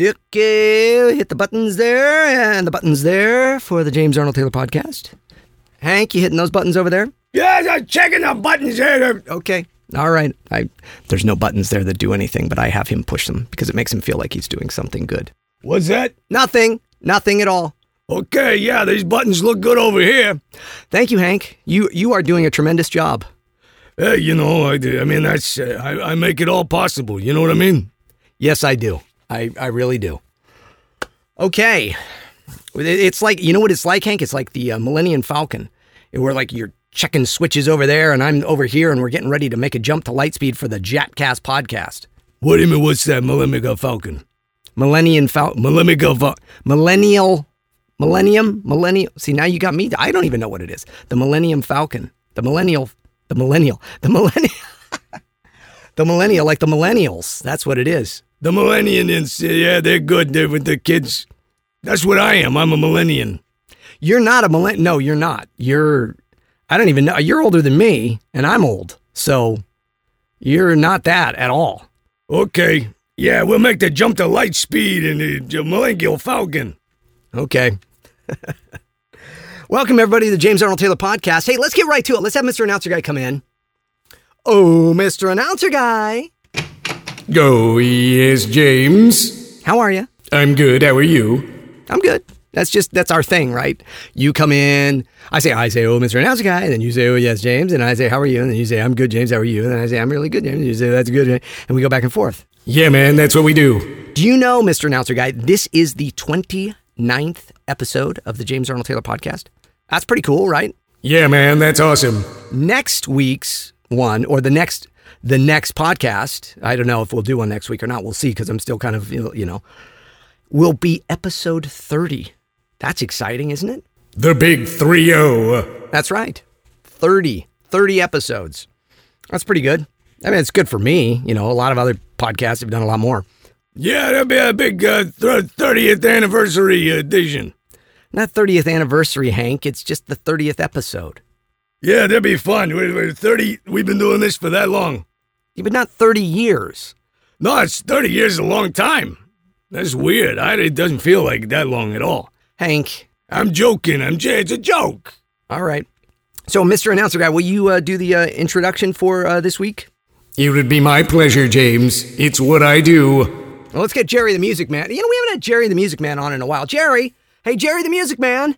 Okay, hit the buttons there and the buttons there for the James Arnold Taylor podcast. Hank, you hitting those buttons over there? Yes, I'm checking the buttons here. Okay. All right. I there's no buttons there that do anything, but I have him push them because it makes him feel like he's doing something good. What's that? Nothing. Nothing at all. Okay, yeah, these buttons look good over here. Thank you, Hank. You you are doing a tremendous job. Hey, you know, I, I mean, that's uh, I, I make it all possible. You know what I mean? Yes, I do. I, I really do. Okay. It's like, you know what it's like, Hank? It's like the uh, Millennium Falcon, where like you're checking switches over there and I'm over here and we're getting ready to make a jump to lightspeed for the Jatcast podcast. What do you mean? What's that? Millennium Falcon. Millennium Falcon. Millennium Falcon. Millennial. Millennium. Millennial. See, now you got me. I don't even know what it is. The Millennium Falcon. The Millennial. The Millennial. The Millennial. the Millennial, like the Millennials. That's what it is. The Millennials, yeah, they're good. They're with the kids. That's what I am. I'm a millennial. You're not a millennial. No, you're not. You're, I don't even know. You're older than me, and I'm old. So you're not that at all. Okay. Yeah, we'll make the jump to light speed in the, the Millennial Falcon. Okay. Welcome, everybody, to the James Arnold Taylor podcast. Hey, let's get right to it. Let's have Mr. Announcer Guy come in. Oh, Mr. Announcer Guy. Go, yes, James. How are you? I'm good. How are you? I'm good. That's just, that's our thing, right? You come in, I say, I say, oh, Mr. Announcer Guy. And then you say, oh, yes, James. And I say, how are you? And then you say, I'm good, James. How are you? And then I say, I'm really good, James. And you say, that's good. And we go back and forth. Yeah, man, that's what we do. Do you know, Mr. Announcer Guy, this is the 29th episode of the James Arnold Taylor podcast? That's pretty cool, right? Yeah, man, that's awesome. Next week's one, or the next the next podcast, I don't know if we'll do one next week or not. We'll see because I'm still kind of, you know, will be episode 30. That's exciting, isn't it? The big 3 0. That's right. 30. 30 episodes. That's pretty good. I mean, it's good for me. You know, a lot of other podcasts have done a lot more. Yeah, that'll be a big uh, 30th anniversary edition. Not 30th anniversary, Hank. It's just the 30th episode. Yeah, that'd be fun. We're 30. We've been doing this for that long. Yeah, but not 30 years. No, it's 30 years is a long time. That's weird. I, it doesn't feel like that long at all. Hank, I'm joking. I'm j- it's a joke. all right. So, Mr. Announcer Guy, will you uh, do the uh, introduction for uh, this week? It would be my pleasure, James. It's what I do. Well, let's get Jerry the Music Man. You know, we haven't had Jerry the Music Man on in a while. Jerry! Hey, Jerry the Music Man!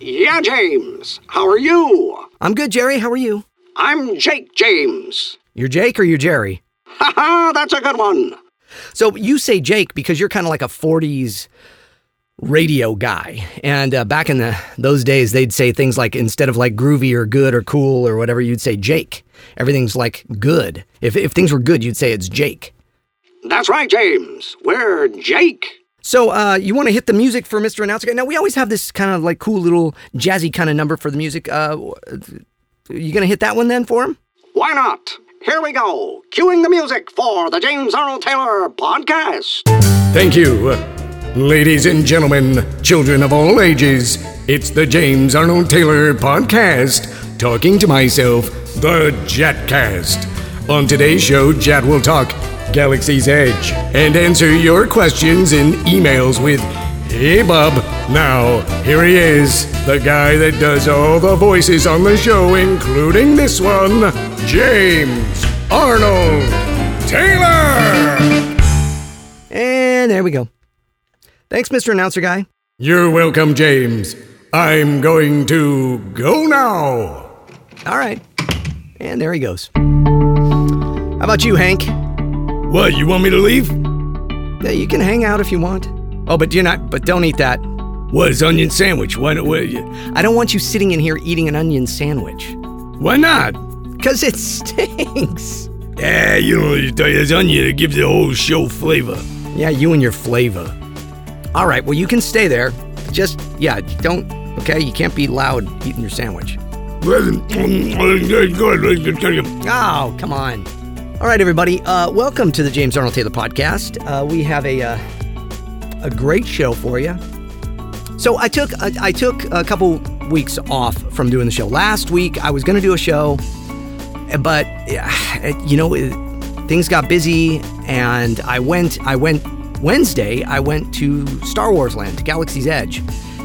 Yeah, James. How are you? I'm good, Jerry. How are you? I'm Jake James. You're Jake or you're Jerry? Ha ha, that's a good one. So you say Jake because you're kind of like a 40s radio guy. And uh, back in the those days, they'd say things like instead of like groovy or good or cool or whatever, you'd say Jake. Everything's like good. If, if things were good, you'd say it's Jake. That's right, James. We're Jake. So uh, you want to hit the music for Mr. Announcer Guy? Now we always have this kind of like cool little jazzy kind of number for the music. Uh, you gonna hit that one then for him? Why not? Here we go. Cueing the music for the James Arnold Taylor podcast. Thank you. Ladies and gentlemen, children of all ages, it's the James Arnold Taylor podcast, talking to myself, the Jatcast. On today's show, Jat will talk Galaxy's Edge and answer your questions in emails with Hey Bub. Now, here he is, the guy that does all the voices on the show, including this one, James Arnold Taylor. And there we go. Thanks, Mr. Announcer Guy. You're welcome, James. I'm going to go now. All right. And there he goes. How about you, Hank? What, you want me to leave? Yeah, you can hang out if you want. Oh, but you're not. But don't eat that. What, is onion sandwich? Why, why, I don't want you sitting in here eating an onion sandwich. why not? Cause it stinks. Yeah, you know, you tell you, it's onion, it gives the whole show flavor. Yeah, you and your flavor. All right. Well, you can stay there. Just yeah, don't. Okay, you can't be loud eating your sandwich. Oh, come on. All right, everybody. Uh, welcome to the James Arnold Taylor podcast. Uh, we have a uh, a great show for you. So I took I, I took a couple weeks off from doing the show. Last week I was going to do a show, but you know it- things got busy, and I went I went Wednesday, I went to Star Wars Land, Galaxy's Edge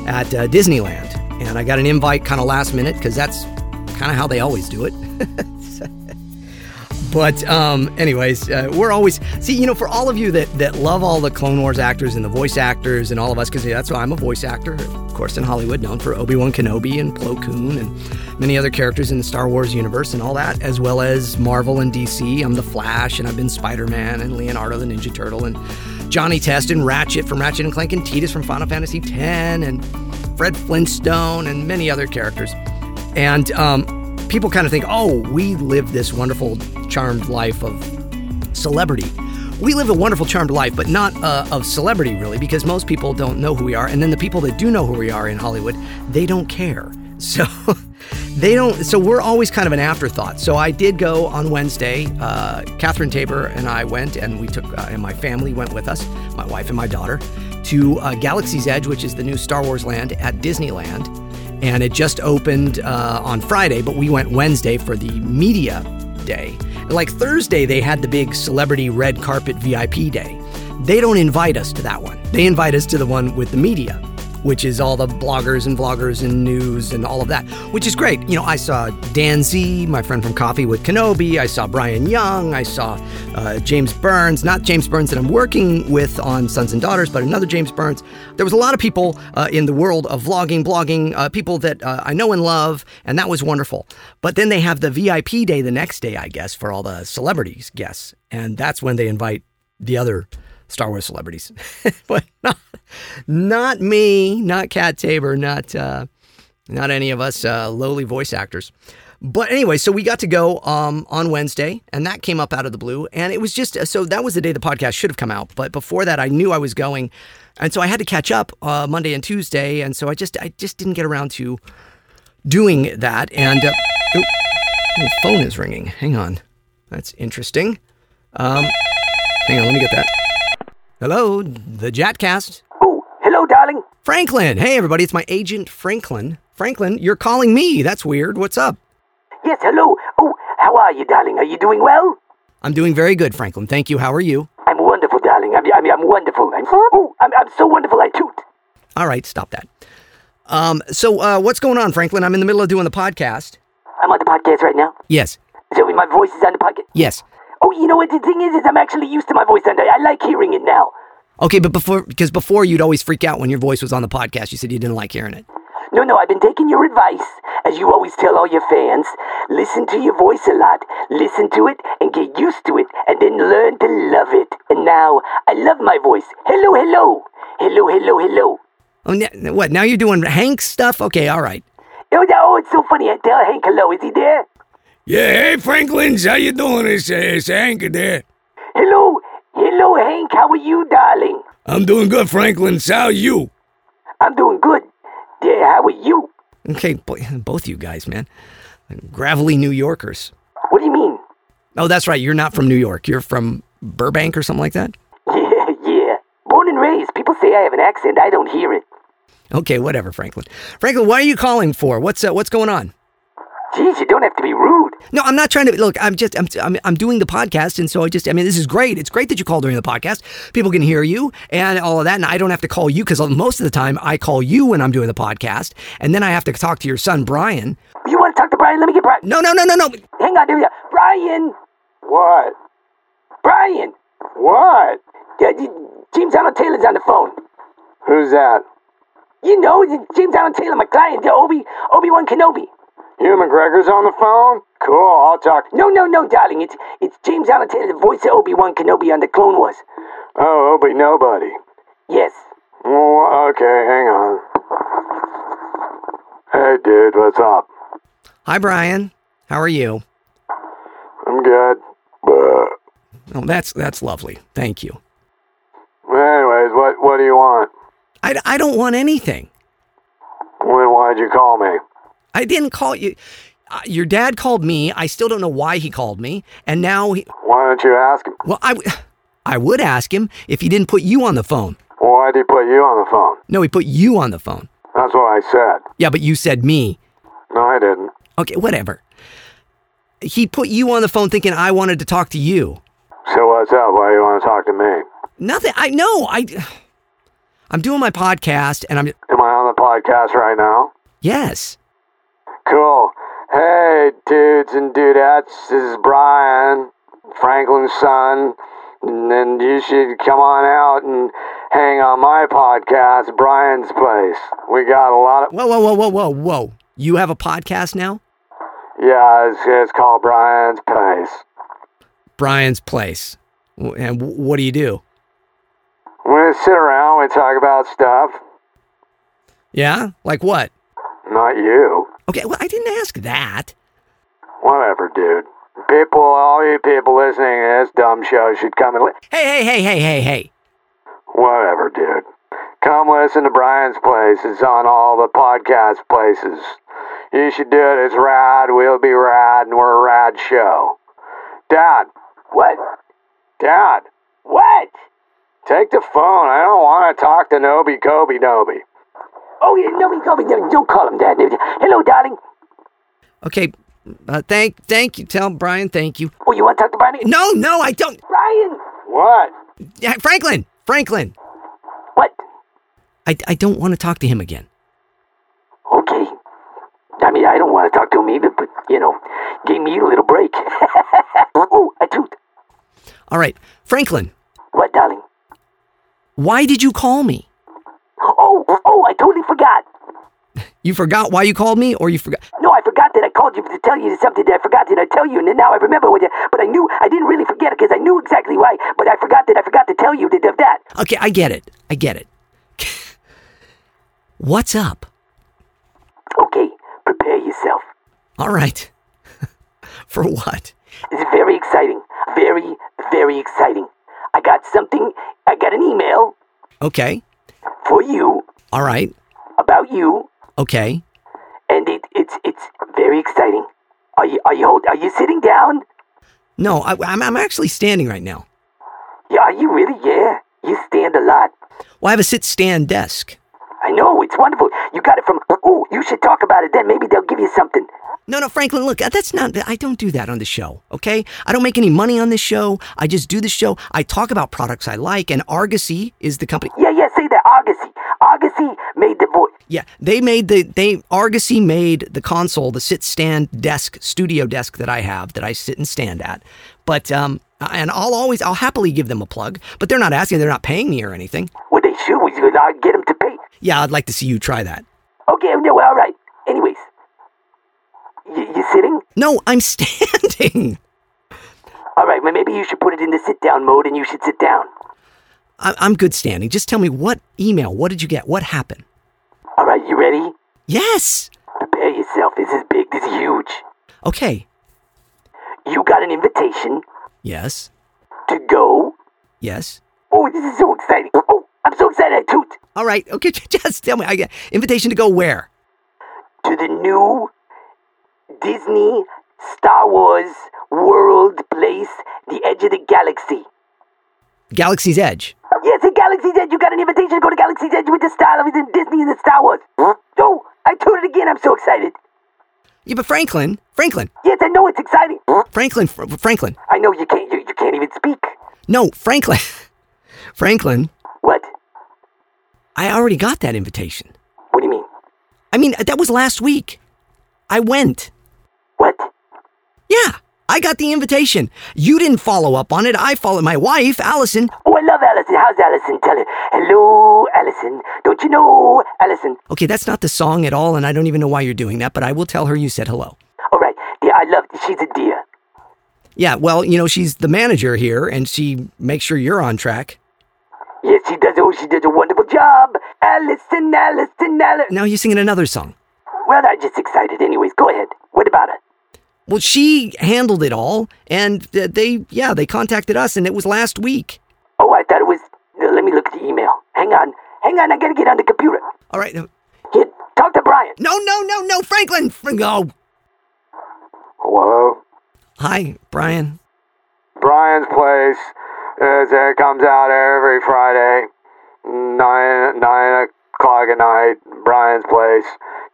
at uh, Disneyland. And I got an invite kind of last minute because that's kind of how they always do it. but um, anyways, uh, we're always see you know for all of you that that love all the Clone Wars actors and the voice actors and all of us because that's why I'm a voice actor, of course in Hollywood, known for Obi Wan Kenobi and Plo Koon and many other characters in the Star Wars universe and all that, as well as Marvel and DC. I'm the Flash and I've been Spider Man and Leonardo the Ninja Turtle and Johnny Test and Ratchet from Ratchet and Clank and Tidus from Final Fantasy X and Fred Flintstone and many other characters. And um, people kind of think, oh, we live this wonderful, charmed life of celebrity. We live a wonderful, charmed life, but not uh, of celebrity, really, because most people don't know who we are. And then the people that do know who we are in Hollywood, they don't care. So they don't. So we're always kind of an afterthought. So I did go on Wednesday. Uh, Catherine Taber and I went, and we took, uh, and my family went with us, my wife and my daughter, to uh, Galaxy's Edge, which is the new Star Wars land at Disneyland. And it just opened uh, on Friday, but we went Wednesday for the media day. Like Thursday, they had the big celebrity red carpet VIP day. They don't invite us to that one. They invite us to the one with the media which is all the bloggers and vloggers and news and all of that, which is great. You know, I saw Dan Z, my friend from Coffee with Kenobi. I saw Brian Young. I saw uh, James Burns, not James Burns that I'm working with on Sons and Daughters, but another James Burns. There was a lot of people uh, in the world of vlogging, blogging, uh, people that uh, I know and love, and that was wonderful. But then they have the VIP day the next day, I guess, for all the celebrities guests, and that's when they invite the other Star Wars celebrities, but not, not me, not Cat Taber, not uh, not any of us uh, lowly voice actors. But anyway, so we got to go um, on Wednesday, and that came up out of the blue. And it was just so that was the day the podcast should have come out. But before that, I knew I was going, and so I had to catch up uh, Monday and Tuesday. And so I just I just didn't get around to doing that. And uh, oh, the phone is ringing. Hang on, that's interesting. Um, hang on, let me get that. Hello, the Jatcast. Oh, hello, darling. Franklin. Hey, everybody, it's my agent, Franklin. Franklin, you're calling me. That's weird. What's up? Yes, hello. Oh, how are you, darling? Are you doing well? I'm doing very good, Franklin. Thank you. How are you? I'm wonderful, darling. I'm, I'm, I'm wonderful. I'm, oh, I'm, I'm so wonderful, I toot. All right, stop that. Um, so, uh, what's going on, Franklin? I'm in the middle of doing the podcast. I'm on the podcast right now. Yes. So my voice is on the podcast? Yes. Oh, you know what the thing is? Is I'm actually used to my voice, and I, I like hearing it now. Okay, but before, because before you'd always freak out when your voice was on the podcast. You said you didn't like hearing it. No, no, I've been taking your advice, as you always tell all your fans. Listen to your voice a lot. Listen to it and get used to it, and then learn to love it. And now, I love my voice. Hello, hello. Hello, hello, hello. Oh, what? Now you're doing Hank stuff? Okay, all right. Oh, oh, it's so funny. I tell Hank hello. Is he there? Yeah, hey Franklins, how you doing? It's, uh, it's Hank there. Hello, hello, Hank. How are you, darling? I'm doing good, Franklin. How are you? I'm doing good. Yeah, how are you? Okay, boy, both you guys, man. Gravelly New Yorkers. What do you mean? Oh, that's right. You're not from New York. You're from Burbank or something like that? Yeah, yeah. Born and raised. People say I have an accent. I don't hear it. Okay, whatever, Franklin. Franklin, what are you calling for? What's uh, what's going on? Jeez, you don't have to be rude. No, I'm not trying to look. I'm just I'm, I'm I'm doing the podcast, and so I just I mean this is great. It's great that you call during the podcast. People can hear you and all of that, and I don't have to call you because most of the time I call you when I'm doing the podcast, and then I have to talk to your son Brian. You want to talk to Brian? Let me get Brian. No, no, no, no, no. Hang on, there we go. Brian. What? Brian. What? Yeah, James Arnold Taylor's on the phone. Who's that? You know, James Arnold Taylor, my client, the Obi Obi Wan Kenobi. Ewan McGregor's on the phone? Cool, I'll talk. No, no, no, darling. It's it's James Arnold Taylor, the voice of Obi Wan Kenobi on the Clone Wars. Oh, Obi Nobody. Yes. Oh, okay, hang on. Hey, dude, what's up? Hi, Brian. How are you? I'm good. But Oh, that's that's lovely. Thank you. anyways, what what do you want? I, I don't want anything. When why'd you call me? I didn't call you. Uh, your dad called me. I still don't know why he called me, and now he. Why don't you ask him? Well, I, w- I would ask him if he didn't put you on the phone. Why'd he put you on the phone? No, he put you on the phone. That's what I said. Yeah, but you said me. No, I didn't. Okay, whatever. He put you on the phone thinking I wanted to talk to you. So what's up? Why you want to talk to me? Nothing. I know. I. I'm doing my podcast, and I'm. Am I on the podcast right now? Yes. Cool. Hey, dudes and dudettes, this is Brian, Franklin's son, and then you should come on out and hang on my podcast, Brian's Place. We got a lot of. Whoa, whoa, whoa, whoa, whoa, whoa! You have a podcast now, Yeah, it's, it's called Brian's Place. Brian's Place. And what do you do? We sit around, we talk about stuff. Yeah, like what? Not you. Okay, well, I didn't ask that. Whatever, dude. People, all you people listening to this dumb show should come and listen. Hey, hey, hey, hey, hey, hey. Whatever, dude. Come listen to Brian's Place. It's on all the podcast places. You should do it. It's rad. We'll be rad, and we're a rad show. Dad. What? Dad. What? Take the phone. I don't want to talk to Noby Kobe Noby. Oh, yeah, no, no, no, don't call him that. Hello, darling. Okay, uh, thank, thank you. Tell Brian, thank you. Oh, you want to talk to Brian? No, no, I don't. Brian! What? Yeah, Franklin, Franklin. What? I, I don't want to talk to him again. Okay. I mean, I don't want to talk to him either, but, you know, gave me a little break. oh, I toot. All right, Franklin, What, darling? why did you call me? Oh, oh, I totally forgot. You forgot why you called me, or you forgot? No, I forgot that I called you to tell you something that I forgot that I tell you, and now I remember what you, but I knew, I didn't really forget it because I knew exactly why, but I forgot that I forgot to tell you that of that. Okay, I get it. I get it. What's up? Okay, prepare yourself. All right. For what? It's very exciting. Very, very exciting. I got something, I got an email Okay. For you, All right. about you, Okay. and it, it's, it's very exciting. Are you, are you, hold, are you sitting down? No, I, I'm, I'm actually standing right now. Yeah, are you really? Yeah. You stand a lot. Well, I have a sit stand desk. I know, it's wonderful. You got it from, oh, you should talk about it then. Maybe they'll give you something. No, no, Franklin, look, that's not, I don't do that on the show, okay? I don't make any money on this show. I just do the show. I talk about products I like, and Argosy is the company. Yeah, yeah, say that. Argosy. Argosy made the voice. Yeah, they made the, they, Argosy made the console, the sit stand desk, studio desk that I have, that I sit and stand at. But, um, and I'll always, I'll happily give them a plug, but they're not asking, they're not paying me or anything. Well, they should. We uh, get them to pay. Yeah, I'd like to see you try that. Okay, no, all right. Anyways, you, you sitting? No, I'm standing. All right, well, maybe you should put it in the sit down mode and you should sit down. I- I'm good standing. Just tell me what email, what did you get? What happened? All right, you ready? Yes. Prepare yourself. This is big. This is huge. Okay. You got an invitation Yes. to go. Yes. Oh, this is so exciting. Oh, I'm so excited. I toot. All right. Okay. Just tell me. I get invitation to go where? To the new Disney Star Wars world place, the edge of the galaxy. Galaxy's Edge. Yes, in Galaxy's Edge, you got an invitation to go to Galaxy's Edge with the style of it in Disney and the Star Wars. Oh, I told it again. I'm so excited. Yeah, but Franklin, Franklin, Yes, I know it's exciting. Franklin, Fr- Franklin. I know you can't. You, you can't even speak. No, Franklin, Franklin. What? I already got that invitation. What do you mean? I mean, that was last week. I went. What? Yeah, I got the invitation. You didn't follow up on it. I followed my wife, Allison. Oh, I love Allison. How's Allison? Tell her. Hello, Allison. Don't you know Allison? Okay, that's not the song at all, and I don't even know why you're doing that, but I will tell her you said hello. All right. Yeah, I love. She's a dear. Yeah, well, you know, she's the manager here, and she makes sure you're on track. Yes, she does. Oh, she does a wonderful job. Allison, Allison, Allison. Now you're singing another song. Well, I'm just excited. Anyways, go ahead. What about her? Well, she handled it all, and uh, they, yeah, they contacted us, and it was last week. Oh, I thought it was. uh, let me look at the email. Hang on. Hang on. I gotta get on the computer. All right. uh, Here, talk to Brian. No, no, no, no, Franklin. Fr- Oh, Hello? hi, Brian. Brian's Place. Is, it comes out every Friday, 9, 9 o'clock at night. Brian's Place.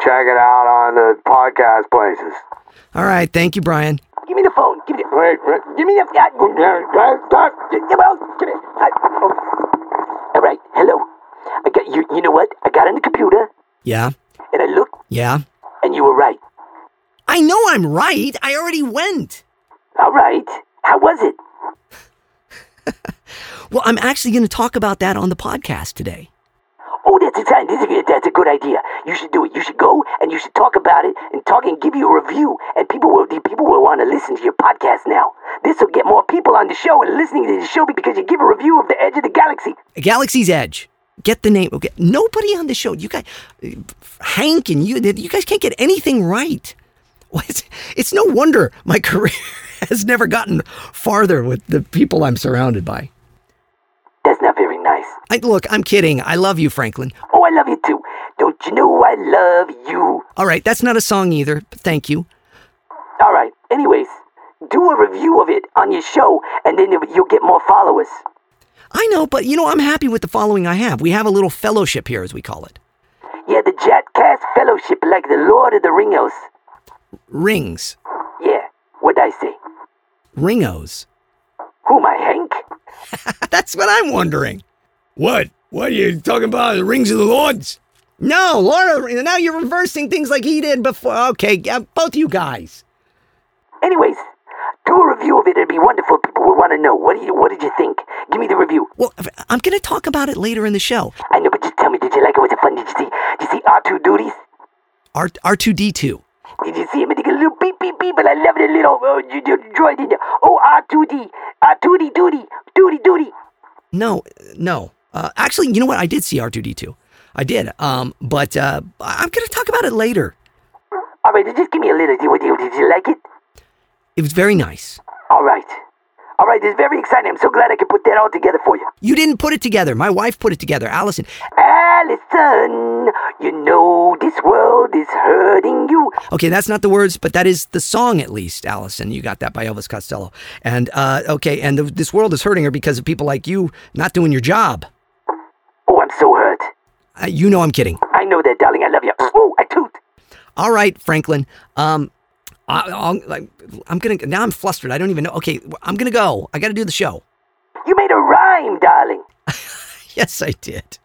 Check it out on the podcast places. All right, thank you, Brian. Give me the phone. Give me the. Wait, wait. Give me the. Come on, give it. I, oh. All right. Hello. I got you. You know what? I got on the computer Yeah, and I looked, yeah. and you were right. I know I'm right. I already went. All right. How was it? Well, I'm actually going to talk about that on the podcast today. Oh, that's exciting. Is a, that's a good idea. You should do it. You should go and you should talk about it and talk and give you a review. And people will people will want to listen to your podcast now. This will get more people on the show and listening to the show because you give a review of the Edge of the Galaxy. Galaxy's Edge. Get the name. Okay. Nobody on the show. You guys, Hank and you, you guys can't get anything right. Well, It's, it's no wonder my career has never gotten farther with the people I'm surrounded by. That's not very nice. I, look, I'm kidding. I love you, Franklin. Oh, I love you too. Don't you know I love you? All right, that's not a song either. But thank you. All right. Anyways, do a review of it on your show, and then you'll get more followers. I know, but you know, I'm happy with the following I have. We have a little fellowship here, as we call it. Yeah, the Jatcast Fellowship, like the Lord of the Ringos. Rings. Yeah. What'd I say? Ringos. Who am I, Hank? That's what I'm wondering. What? What are you talking about? The rings of the lords? No, Laura, now you're reversing things like he did before. Okay, yeah, both you guys. Anyways, do a review of it. It'd be wonderful. People would want to know. What, do you, what did you think? Give me the review. Well, I'm going to talk about it later in the show. I know, but just tell me, did you like it? Was it fun? Did you see? Did you see R2 duties? R R2D2. Did you see him? It did a little beep beep beep, but I love the little uh, you- you droid in there. Oh, R2D, R2D duty, duty duty. No, no. Uh, actually, you know what? I did see R2D2. I did. Um, but uh, I'm going to talk about it later. All right, just give me a little. Did you, did you like it? It was very nice. All right, all right. It's very exciting. I'm so glad I could put that all together for you. You didn't put it together. My wife put it together, Allison. Allison, you know this world is hurting you. Okay, that's not the words, but that is the song at least, Allison. You got that by Elvis Costello. And uh, okay, and the, this world is hurting her because of people like you not doing your job. Oh, I'm so hurt. Uh, you know I'm kidding. I know that, darling. I love you. Oh, I toot. All right, Franklin. Um, I, I'm gonna now. I'm flustered. I don't even know. Okay, I'm gonna go. I got to do the show. You made a rhyme, darling. Yes, I did.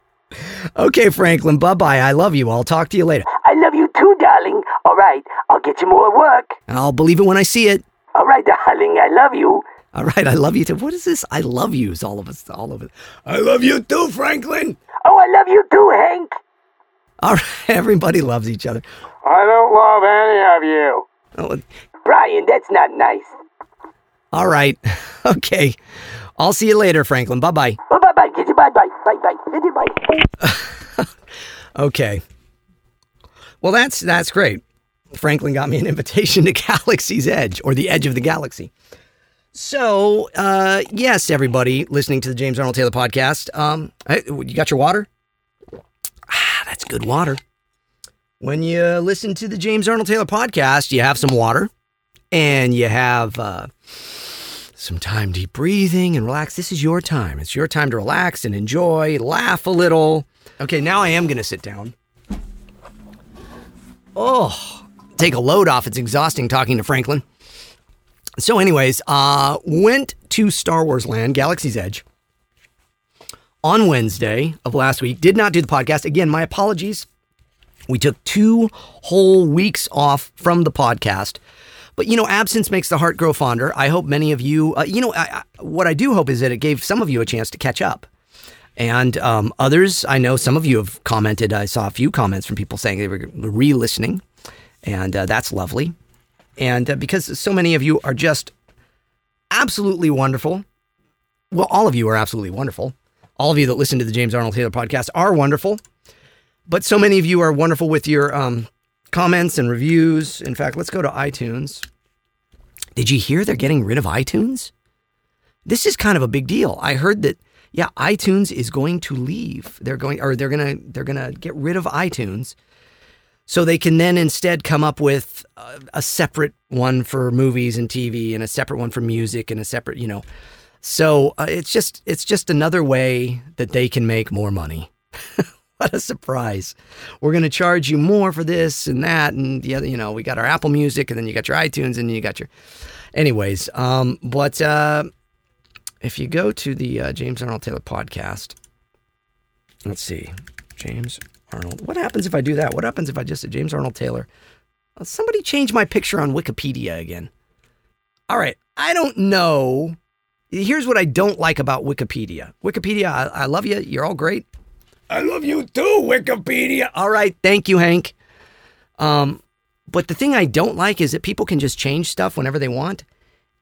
Okay, Franklin. Bye bye. I love you. I'll talk to you later. I love you too, darling. All right, I'll get you more work. I'll believe it when I see it. All right, darling. I love you. All right, I love you too. What is this? I love yous. All of us. All of it. I love you too, Franklin. Oh, I love you too, Hank. All right, everybody loves each other. I don't love any of you. Oh, Brian, that's not nice. all right. Okay. I'll see you later, Franklin. Bye bye. Bye bye bye. Bye bye. Bye bye. You bye. Okay. Well, that's that's great. Franklin got me an invitation to Galaxy's Edge or the Edge of the Galaxy. So, uh, yes, everybody listening to the James Arnold Taylor podcast, um, hey, you got your water? Ah, that's good water. When you listen to the James Arnold Taylor podcast, you have some water and you have uh, some time deep breathing and relax. This is your time. It's your time to relax and enjoy, laugh a little. Okay, now I am going to sit down. Oh, take a load off. It's exhausting talking to Franklin. So, anyways, uh, went to Star Wars Land, Galaxy's Edge, on Wednesday of last week. Did not do the podcast. Again, my apologies. We took two whole weeks off from the podcast. But, you know, absence makes the heart grow fonder. I hope many of you, uh, you know, I, I, what I do hope is that it gave some of you a chance to catch up. And um, others, I know some of you have commented. I saw a few comments from people saying they were re listening, and uh, that's lovely. And uh, because so many of you are just absolutely wonderful, well, all of you are absolutely wonderful. All of you that listen to the James Arnold Taylor podcast are wonderful. But so many of you are wonderful with your um, comments and reviews. In fact, let's go to iTunes. Did you hear they're getting rid of iTunes? This is kind of a big deal. I heard that yeah, iTunes is going to leave. They're going or they're going to they're going to get rid of iTunes so they can then instead come up with a, a separate one for movies and TV and a separate one for music and a separate, you know. So uh, it's just it's just another way that they can make more money. what a surprise. We're going to charge you more for this and that. And the other, you know, we got our Apple Music and then you got your iTunes and you got your. Anyways, um, but uh, if you go to the uh, James Arnold Taylor podcast, let's see, James Arnold. What happens if I do that? What happens if I just say James Arnold Taylor? Uh, somebody change my picture on Wikipedia again. All right, I don't know. Here's what I don't like about Wikipedia. Wikipedia, I, I love you. You're all great. I love you too, Wikipedia. All right, thank you, Hank. Um, but the thing I don't like is that people can just change stuff whenever they want.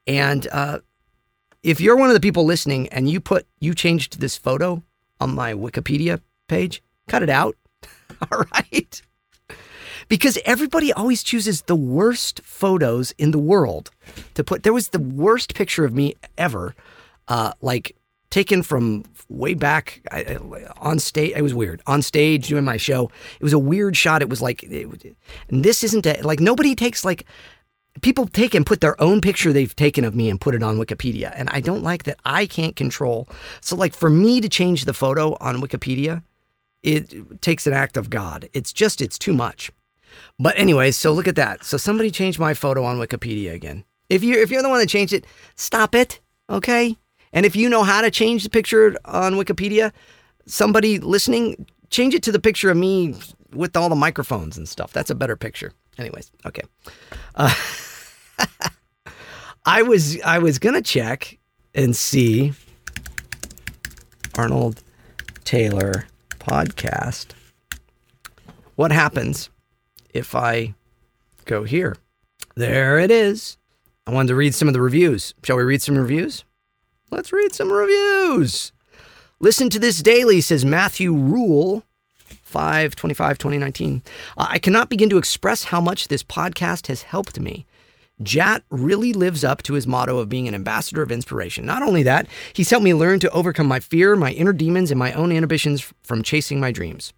And uh, if you're one of the people listening and you put you changed this photo on my Wikipedia page, cut it out. All right. Because everybody always chooses the worst photos in the world to put. There was the worst picture of me ever, uh, like taken from way back I, on stage. It was weird on stage doing my show. It was a weird shot. It was like, it, and this isn't a, like nobody takes like people take and put their own picture they've taken of me and put it on Wikipedia. And I don't like that I can't control. So, like, for me to change the photo on Wikipedia, it takes an act of God. It's just, it's too much. But anyway, so look at that. So somebody changed my photo on Wikipedia again. If you're if you're the one that changed it, stop it, okay? And if you know how to change the picture on Wikipedia, somebody listening, change it to the picture of me with all the microphones and stuff. That's a better picture. Anyways, okay. Uh, I was I was gonna check and see Arnold Taylor podcast. What happens if I go here? There it is. I wanted to read some of the reviews. Shall we read some reviews? Let's read some reviews. Listen to this daily, says Matthew Rule, 5 25 2019. Uh, I cannot begin to express how much this podcast has helped me. Jat really lives up to his motto of being an ambassador of inspiration. Not only that, he's helped me learn to overcome my fear, my inner demons, and my own inhibitions from chasing my dreams.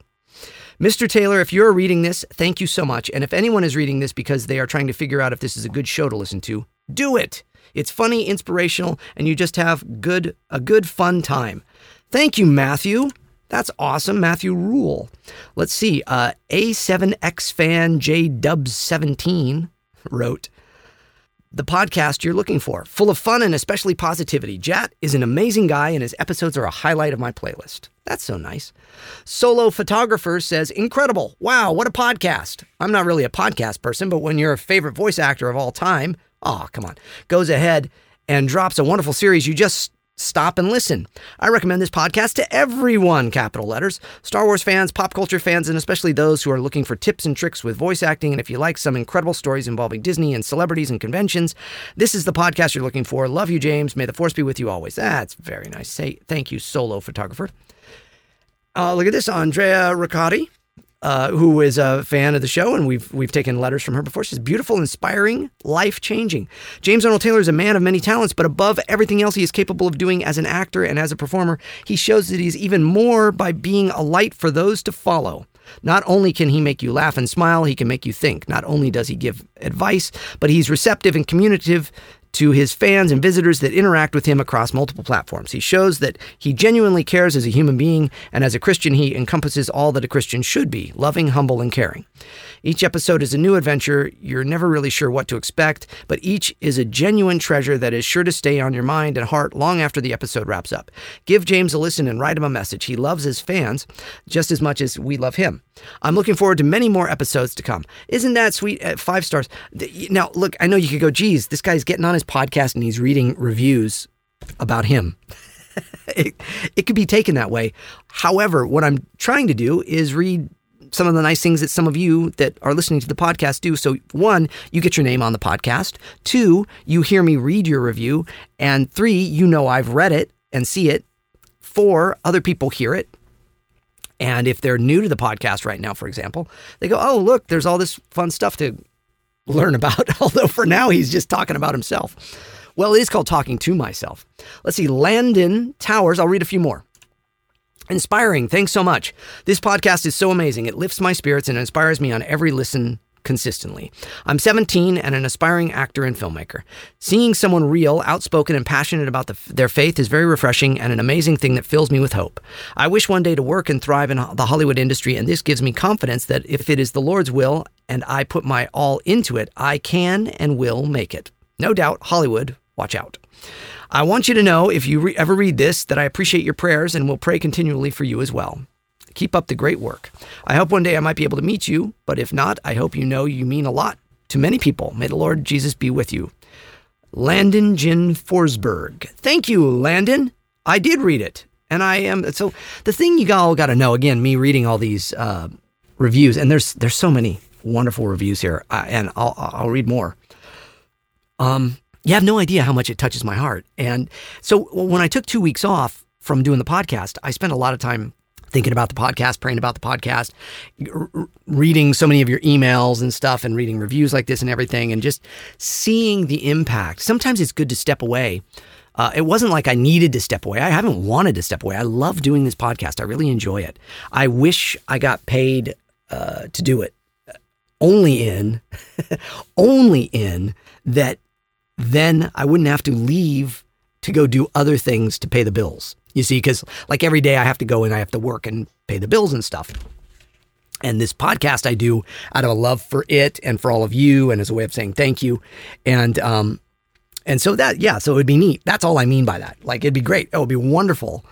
Mr. Taylor, if you're reading this, thank you so much. And if anyone is reading this because they are trying to figure out if this is a good show to listen to, do it. It's funny, inspirational, and you just have good a good fun time. Thank you, Matthew. That's awesome, Matthew Rule. Let's see. Uh, A7X fan J Dubs 17 wrote the podcast you're looking for, full of fun and especially positivity. Jat is an amazing guy, and his episodes are a highlight of my playlist. That's so nice. Solo Photographer says, Incredible. Wow, what a podcast. I'm not really a podcast person, but when you're a favorite voice actor of all time, oh, come on, goes ahead and drops a wonderful series, you just stop and listen. I recommend this podcast to everyone, capital letters. Star Wars fans, pop culture fans, and especially those who are looking for tips and tricks with voice acting. And if you like some incredible stories involving Disney and celebrities and conventions, this is the podcast you're looking for. Love you, James. May the force be with you always. That's very nice. Say thank you, solo photographer. Uh, look at this, Andrea Riccati, uh, who is a fan of the show, and we've we've taken letters from her before. She's beautiful, inspiring, life changing. James Arnold Taylor is a man of many talents, but above everything else he is capable of doing as an actor and as a performer, he shows that he's even more by being a light for those to follow. Not only can he make you laugh and smile, he can make you think. Not only does he give advice, but he's receptive and communicative to his fans and visitors that interact with him across multiple platforms. He shows that he genuinely cares as a human being, and as a Christian, he encompasses all that a Christian should be loving, humble, and caring. Each episode is a new adventure. You're never really sure what to expect, but each is a genuine treasure that is sure to stay on your mind and heart long after the episode wraps up. Give James a listen and write him a message. He loves his fans just as much as we love him. I'm looking forward to many more episodes to come. Isn't that sweet? Uh, five stars. Now, look, I know you could go, geez, this guy's getting on his podcast and he's reading reviews about him. it, it could be taken that way. However, what I'm trying to do is read some of the nice things that some of you that are listening to the podcast do. So, one, you get your name on the podcast. Two, you hear me read your review. And three, you know I've read it and see it. Four, other people hear it. And if they're new to the podcast right now, for example, they go, oh, look, there's all this fun stuff to learn about. Although for now, he's just talking about himself. Well, it is called Talking to Myself. Let's see, Landon Towers, I'll read a few more. Inspiring. Thanks so much. This podcast is so amazing. It lifts my spirits and inspires me on every listen consistently. I'm 17 and an aspiring actor and filmmaker. Seeing someone real, outspoken, and passionate about the, their faith is very refreshing and an amazing thing that fills me with hope. I wish one day to work and thrive in the Hollywood industry, and this gives me confidence that if it is the Lord's will and I put my all into it, I can and will make it. No doubt, Hollywood, watch out. I want you to know if you re- ever read this that I appreciate your prayers and will pray continually for you as well. Keep up the great work. I hope one day I might be able to meet you, but if not, I hope you know you mean a lot to many people. May the Lord Jesus be with you. Landon Jin Forsberg. Thank you, Landon. I did read it. And I am so the thing you all got to know again, me reading all these uh, reviews, and there's there's so many wonderful reviews here, uh, and I'll I'll read more. Um, you have no idea how much it touches my heart. And so when I took two weeks off from doing the podcast, I spent a lot of time thinking about the podcast, praying about the podcast, r- reading so many of your emails and stuff, and reading reviews like this and everything, and just seeing the impact. Sometimes it's good to step away. Uh, it wasn't like I needed to step away. I haven't wanted to step away. I love doing this podcast. I really enjoy it. I wish I got paid uh, to do it. Only in, only in that then I wouldn't have to leave to go do other things to pay the bills. You see, because like every day I have to go and I have to work and pay the bills and stuff. And this podcast I do out of a love for it and for all of you and as a way of saying thank you. And um and so that yeah, so it would be neat. That's all I mean by that. Like it'd be great. It would be wonderful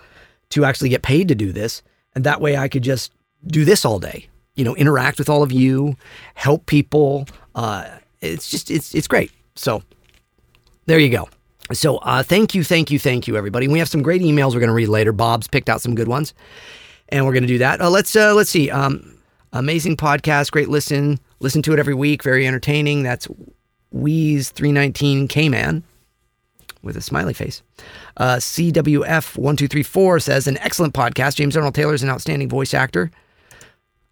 to actually get paid to do this. And that way I could just do this all day. You know, interact with all of you, help people. Uh it's just it's it's great. So there you go. So uh, thank you, thank you, thank you, everybody. We have some great emails we're going to read later. Bob's picked out some good ones, and we're going to do that. Uh, let's uh, let's see. Um, amazing podcast, great listen. Listen to it every week. Very entertaining. That's Wheeze three nineteen K Man with a smiley face. Uh, CWF one two three four says an excellent podcast. James Arnold Taylor is an outstanding voice actor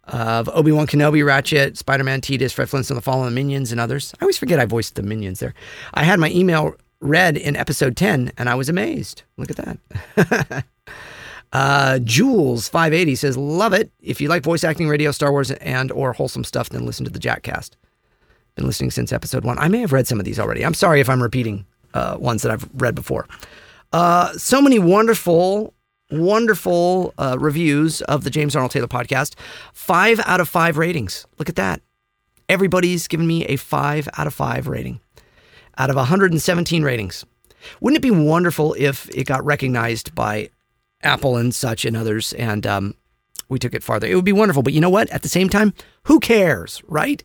of Obi Wan Kenobi, Ratchet, Spider Man, Tidus, Fred Flintstone, the Fallen Minions, and others. I always forget I voiced the Minions there. I had my email read in episode 10 and I was amazed. Look at that. uh, Jules 580 says, love it. If you like voice acting, radio, Star Wars, and or wholesome stuff, then listen to the Jatcast. Been listening since episode one. I may have read some of these already. I'm sorry if I'm repeating uh, ones that I've read before. Uh, so many wonderful, wonderful uh, reviews of the James Arnold Taylor podcast. Five out of five ratings. Look at that. Everybody's given me a five out of five rating out of 117 ratings. Wouldn't it be wonderful if it got recognized by Apple and such and others and um, we took it farther? It would be wonderful. But you know what? At the same time, who cares, right?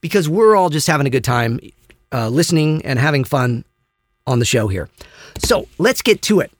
Because we're all just having a good time uh, listening and having fun on the show here. So let's get to it.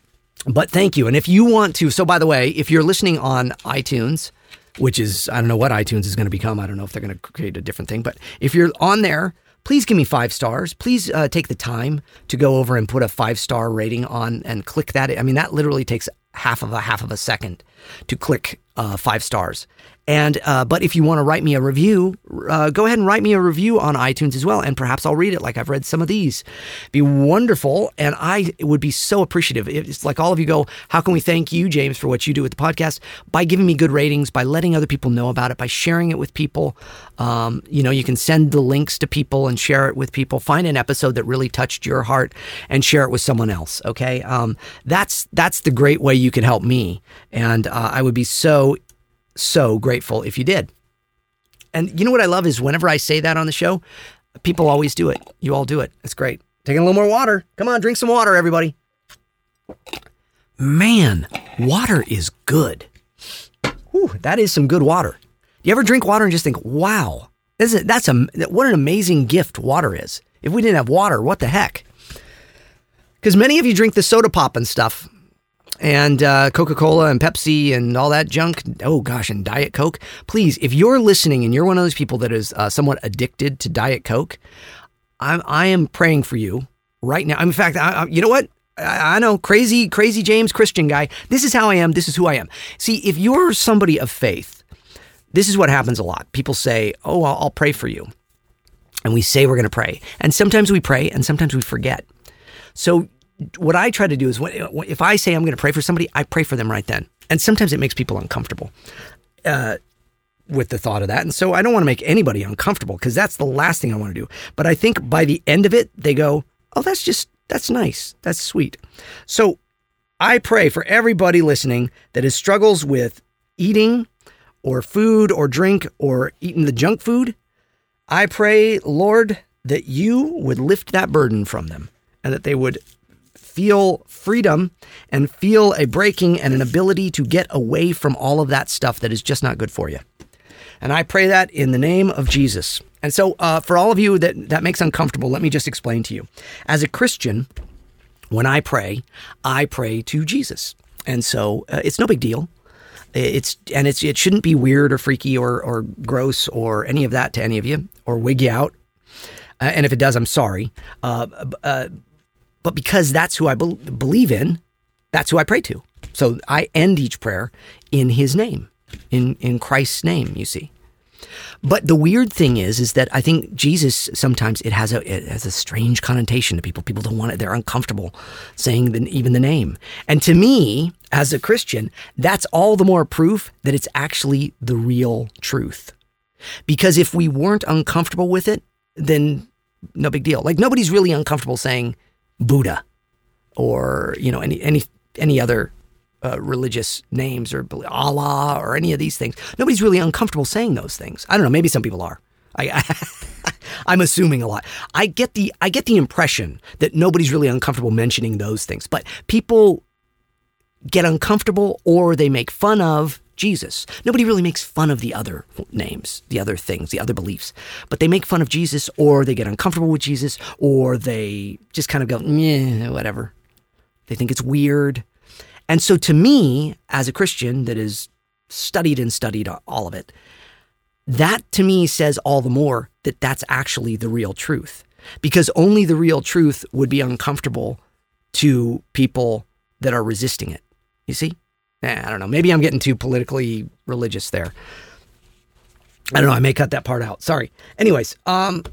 But thank you. And if you want to, so by the way, if you're listening on iTunes, which is, I don't know what iTunes is going to become. I don't know if they're going to create a different thing. But if you're on there, please give me five stars. Please uh, take the time to go over and put a five star rating on and click that. I mean, that literally takes half of a half of a second to click uh, five stars. And uh, but if you want to write me a review, uh, go ahead and write me a review on iTunes as well, and perhaps I'll read it like I've read some of these. Be wonderful, and I would be so appreciative. It's like all of you go, how can we thank you, James, for what you do with the podcast? By giving me good ratings, by letting other people know about it, by sharing it with people. Um, you know, you can send the links to people and share it with people. Find an episode that really touched your heart and share it with someone else. Okay, um, that's that's the great way you can help me, and uh, I would be so so grateful if you did. And you know what I love is whenever I say that on the show, people always do it. You all do it. It's great. Taking a little more water. Come on, drink some water, everybody. Man, water is good. Whew, that is some good water. Do you ever drink water and just think, wow, that's a, that's a what an amazing gift water is. If we didn't have water, what the heck? Because many of you drink the soda pop and stuff, and uh, Coca Cola and Pepsi and all that junk. Oh gosh, and Diet Coke. Please, if you're listening and you're one of those people that is uh, somewhat addicted to Diet Coke, I'm I am praying for you right now. In fact, I, I, you know what? I, I know, crazy, crazy James Christian guy. This is how I am. This is who I am. See, if you're somebody of faith, this is what happens a lot. People say, "Oh, I'll, I'll pray for you," and we say we're going to pray, and sometimes we pray, and sometimes we forget. So what I try to do is if I say I'm going to pray for somebody, I pray for them right then. And sometimes it makes people uncomfortable. Uh, with the thought of that. And so I don't want to make anybody uncomfortable because that's the last thing I want to do. But I think by the end of it, they go, oh, that's just, that's nice. That's sweet. So I pray for everybody listening that is struggles with eating or food or drink or eating the junk food. I pray, Lord, that you would lift that burden from them and that they would feel freedom and feel a breaking and an ability to get away from all of that stuff that is just not good for you. And I pray that in the name of Jesus. And so, uh, for all of you that that makes uncomfortable, let me just explain to you. As a Christian, when I pray, I pray to Jesus, and so uh, it's no big deal. It's and it's it shouldn't be weird or freaky or or gross or any of that to any of you or wig you out. Uh, and if it does, I'm sorry. Uh, uh, but because that's who I be- believe in, that's who I pray to. So I end each prayer in His name, in in Christ's name. You see. But the weird thing is, is that I think Jesus sometimes it has a it has a strange connotation to people. People don't want it; they're uncomfortable saying the, even the name. And to me, as a Christian, that's all the more proof that it's actually the real truth. Because if we weren't uncomfortable with it, then no big deal. Like nobody's really uncomfortable saying Buddha or you know any any any other uh, religious names or Allah or any of these things. Nobody's really uncomfortable saying those things. I don't know. Maybe some people are. I, I I'm assuming a lot. I get the I get the impression that nobody's really uncomfortable mentioning those things, but people get uncomfortable or they make fun of Jesus. Nobody really makes fun of the other names, the other things, the other beliefs, but they make fun of Jesus or they get uncomfortable with Jesus or they just kind of go, yeah, whatever. They think it's weird. And so to me, as a Christian that has studied and studied all of it, that to me says all the more that that's actually the real truth. Because only the real truth would be uncomfortable to people that are resisting it. You see? Eh, I don't know. Maybe I'm getting too politically religious there. I don't know. I may cut that part out. Sorry. Anyways, um,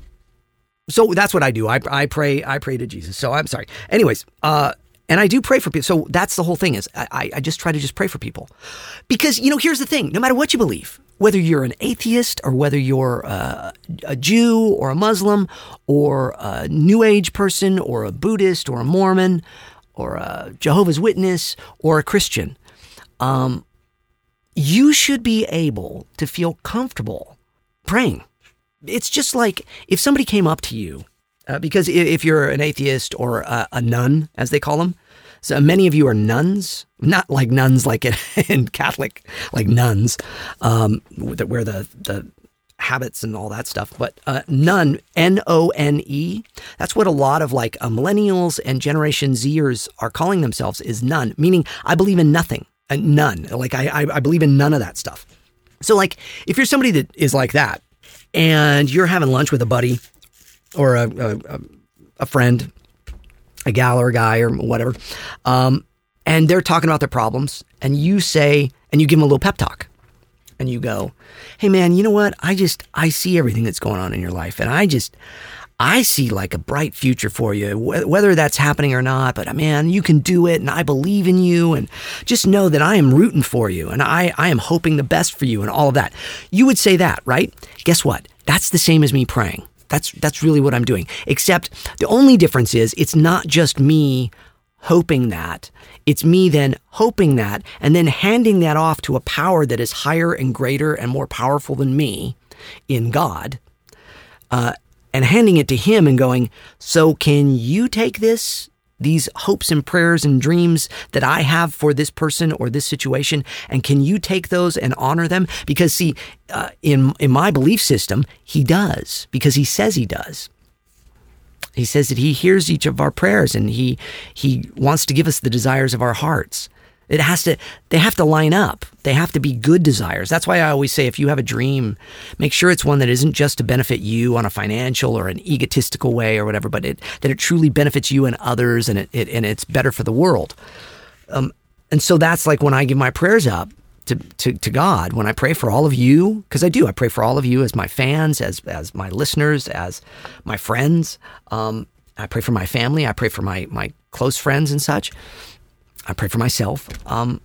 so that's what I do. I, I pray. I pray to Jesus. So I'm sorry. Anyways, uh, and I do pray for people. So that's the whole thing is I, I just try to just pray for people. Because, you know, here's the thing. No matter what you believe, whether you're an atheist or whether you're a, a Jew or a Muslim or a New Age person or a Buddhist or a Mormon or a Jehovah's Witness or a Christian, um, you should be able to feel comfortable praying. It's just like if somebody came up to you uh, because if you're an atheist or a, a, nun, as they call them, so many of you are nuns, not like nuns like in, in Catholic, like nuns, um, that wear the the habits and all that stuff. But uh, nun, N O N E, that's what a lot of like uh, millennials and Generation Zers are calling themselves is none, meaning I believe in nothing, uh, none. Like I, I I believe in none of that stuff. So like if you're somebody that is like that, and you're having lunch with a buddy or a, a, a friend, a gal or a guy or whatever, um, and they're talking about their problems, and you say, and you give them a little pep talk, and you go, "Hey, man, you know what? I just I see everything that's going on in your life, and I just." I see like a bright future for you, whether that's happening or not. But man, you can do it, and I believe in you. And just know that I am rooting for you, and I, I am hoping the best for you, and all of that. You would say that, right? Guess what? That's the same as me praying. That's that's really what I'm doing. Except the only difference is it's not just me hoping that. It's me then hoping that and then handing that off to a power that is higher and greater and more powerful than me in God. Uh, and handing it to him and going, So can you take this these hopes and prayers and dreams that I have for this person or this situation? And can you take those and honor them? Because, see, uh, in, in my belief system, he does, because he says he does. He says that he hears each of our prayers and he, he wants to give us the desires of our hearts. It has to, they have to line up. They have to be good desires. That's why I always say if you have a dream, make sure it's one that isn't just to benefit you on a financial or an egotistical way or whatever, but it, that it truly benefits you and others and it, it and it's better for the world. Um, and so that's like when I give my prayers up to, to, to God, when I pray for all of you, because I do, I pray for all of you as my fans, as, as my listeners, as my friends. Um, I pray for my family. I pray for my, my close friends and such. I pray for myself. Um,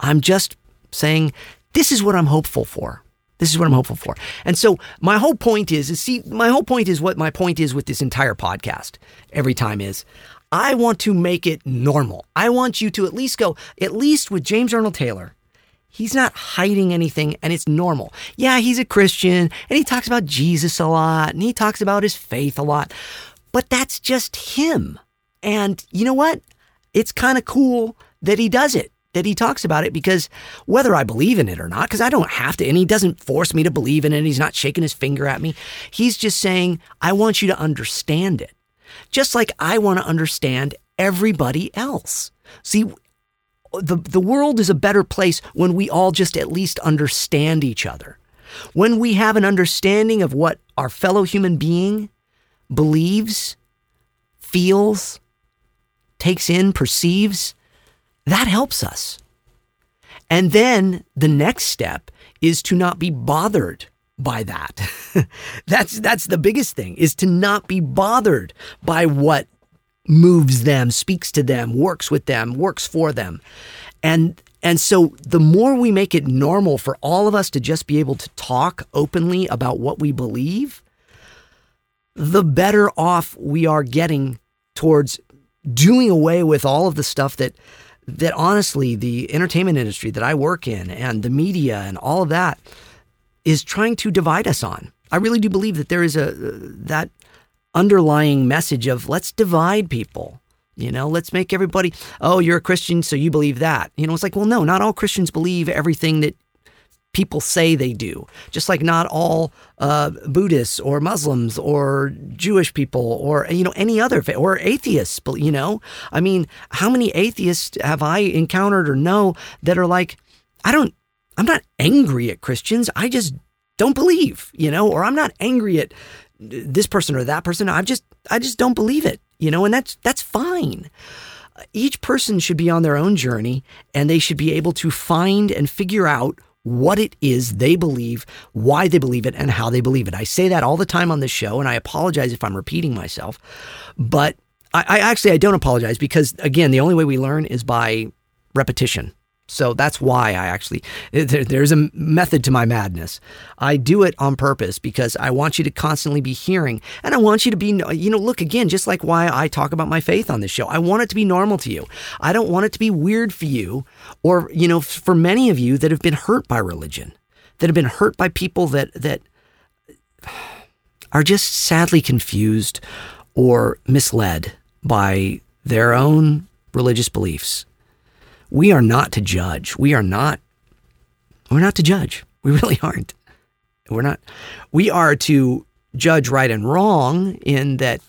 I'm just saying, this is what I'm hopeful for. This is what I'm hopeful for. And so my whole point is, is see, my whole point is what my point is with this entire podcast every time is I want to make it normal. I want you to at least go, at least with James Arnold Taylor, he's not hiding anything and it's normal. Yeah, he's a Christian and he talks about Jesus a lot and he talks about his faith a lot, but that's just him. And you know what? It's kind of cool that he does it that he talks about it because whether I believe in it or not, because I don't have to, and he doesn't force me to believe in it, he's not shaking his finger at me. He's just saying, I want you to understand it. Just like I want to understand everybody else. See, the, the world is a better place when we all just at least understand each other. When we have an understanding of what our fellow human being believes, feels, takes in, perceives, that helps us. And then the next step is to not be bothered by that. that's that's the biggest thing is to not be bothered by what moves them, speaks to them, works with them, works for them. And and so the more we make it normal for all of us to just be able to talk openly about what we believe, the better off we are getting towards doing away with all of the stuff that that honestly, the entertainment industry that I work in and the media and all of that is trying to divide us on. I really do believe that there is a uh, that underlying message of let's divide people. You know, let's make everybody, oh, you're a Christian, so you believe that. You know, it's like, well, no, not all Christians believe everything that people say they do. Just like not all uh, Buddhists or Muslims or Jewish people or you know any other or atheists. But You know, I mean, how many atheists have I encountered or know that are like, I don't, I'm not angry at Christians. I just don't believe. You know, or I'm not angry at this person or that person. I just, I just don't believe it. You know, and that's that's fine each person should be on their own journey and they should be able to find and figure out what it is they believe, why they believe it, and how they believe it. I say that all the time on this show, and I apologize if I'm repeating myself, but I, I actually I don't apologize because again, the only way we learn is by repetition. So that's why I actually, eh, there, there's a method to my madness. I do it on purpose because I want you to constantly be hearing and I want you to be, you know, look again, just like why I talk about my faith on this show. I want it to be normal to you. I don't want it to be weird for you or, you know, for many of you that have been hurt by religion, that have been hurt by people that, that are just sadly confused or misled by their own religious beliefs we are not to judge. We are not, we're not to judge. We really aren't. We're not, we are to judge right and wrong in that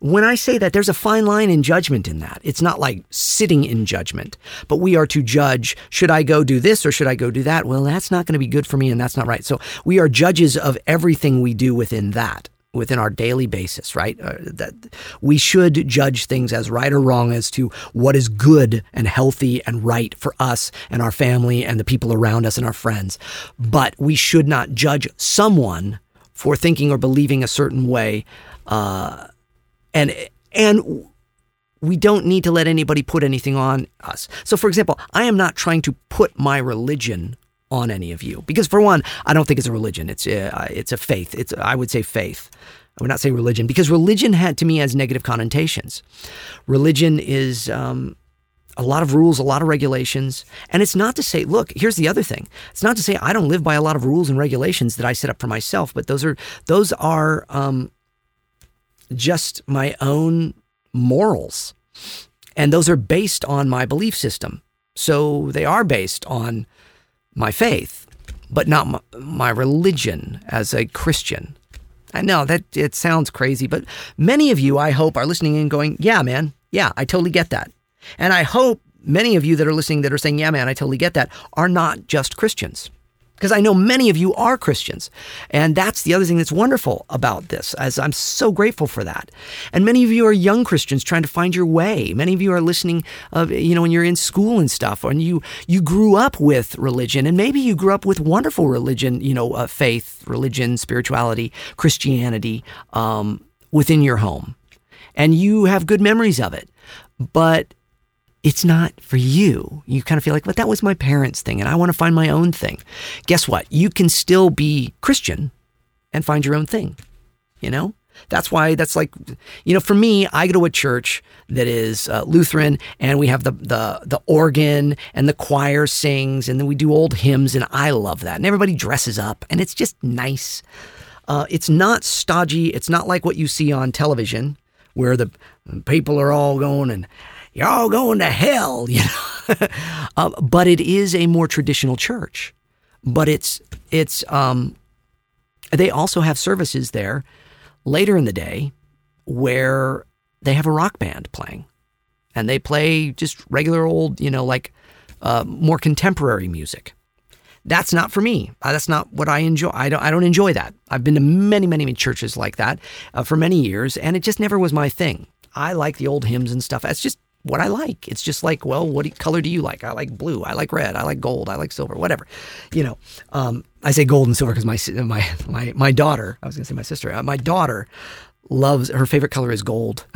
when I say that, there's a fine line in judgment in that. It's not like sitting in judgment, but we are to judge should I go do this or should I go do that? Well, that's not going to be good for me and that's not right. So we are judges of everything we do within that within our daily basis, right? Uh, that we should judge things as right or wrong as to what is good and healthy and right for us and our family and the people around us and our friends. But we should not judge someone for thinking or believing a certain way. Uh, and and we don't need to let anybody put anything on us. So, for example, I am not trying to put my religion on any of you. Because for one, I don't think it's a religion. It's a, uh, it's a faith. It's I would say faith. I would not say religion because religion had to me has negative connotations. Religion is um, a lot of rules, a lot of regulations, and it's not to say. Look, here's the other thing. It's not to say I don't live by a lot of rules and regulations that I set up for myself, but those are those are um, just my own morals, and those are based on my belief system. So they are based on my faith, but not my, my religion as a Christian. I know that it sounds crazy, but many of you, I hope, are listening and going, yeah, man, yeah, I totally get that. And I hope many of you that are listening that are saying, yeah, man, I totally get that, are not just Christians because I know many of you are Christians. And that's the other thing that's wonderful about this, as I'm so grateful for that. And many of you are young Christians trying to find your way. Many of you are listening, uh, you know, when you're in school and stuff, and you you grew up with religion, and maybe you grew up with wonderful religion, you know, uh, faith, religion, spirituality, Christianity um, within your home, and you have good memories of it. But it's not for you. You kind of feel like, well, that was my parents' thing and I want to find my own thing. Guess what? You can still be Christian and find your own thing, you know? That's why that's like, you know, for me, I go to a church that is uh, Lutheran, and we have the the the organ and the choir sings, and then we do old hymns, and I love that. And everybody dresses up, and it's just nice. Uh, it's not stodgy. It's not like what you see on television, where the people are all going and you're all going to hell, you know. uh, but it is a more traditional church. But it's it's um, they also have services there later in the day where they have a rock band playing and they play just regular old, you know, like uh, more contemporary music. That's not for me. Uh, that's not what I enjoy. I don't. I don't enjoy that. I've been to many, many, many churches like that uh, for many years, and it just never was my thing. I like the old hymns and stuff. That's just what I like. It's just like, well, what color do you like? I like blue. I like red. I like gold. I like silver. Whatever, you know. Um, I say gold and silver because my my my my daughter. I was to say my sister. Uh, my daughter loves her favorite color is gold.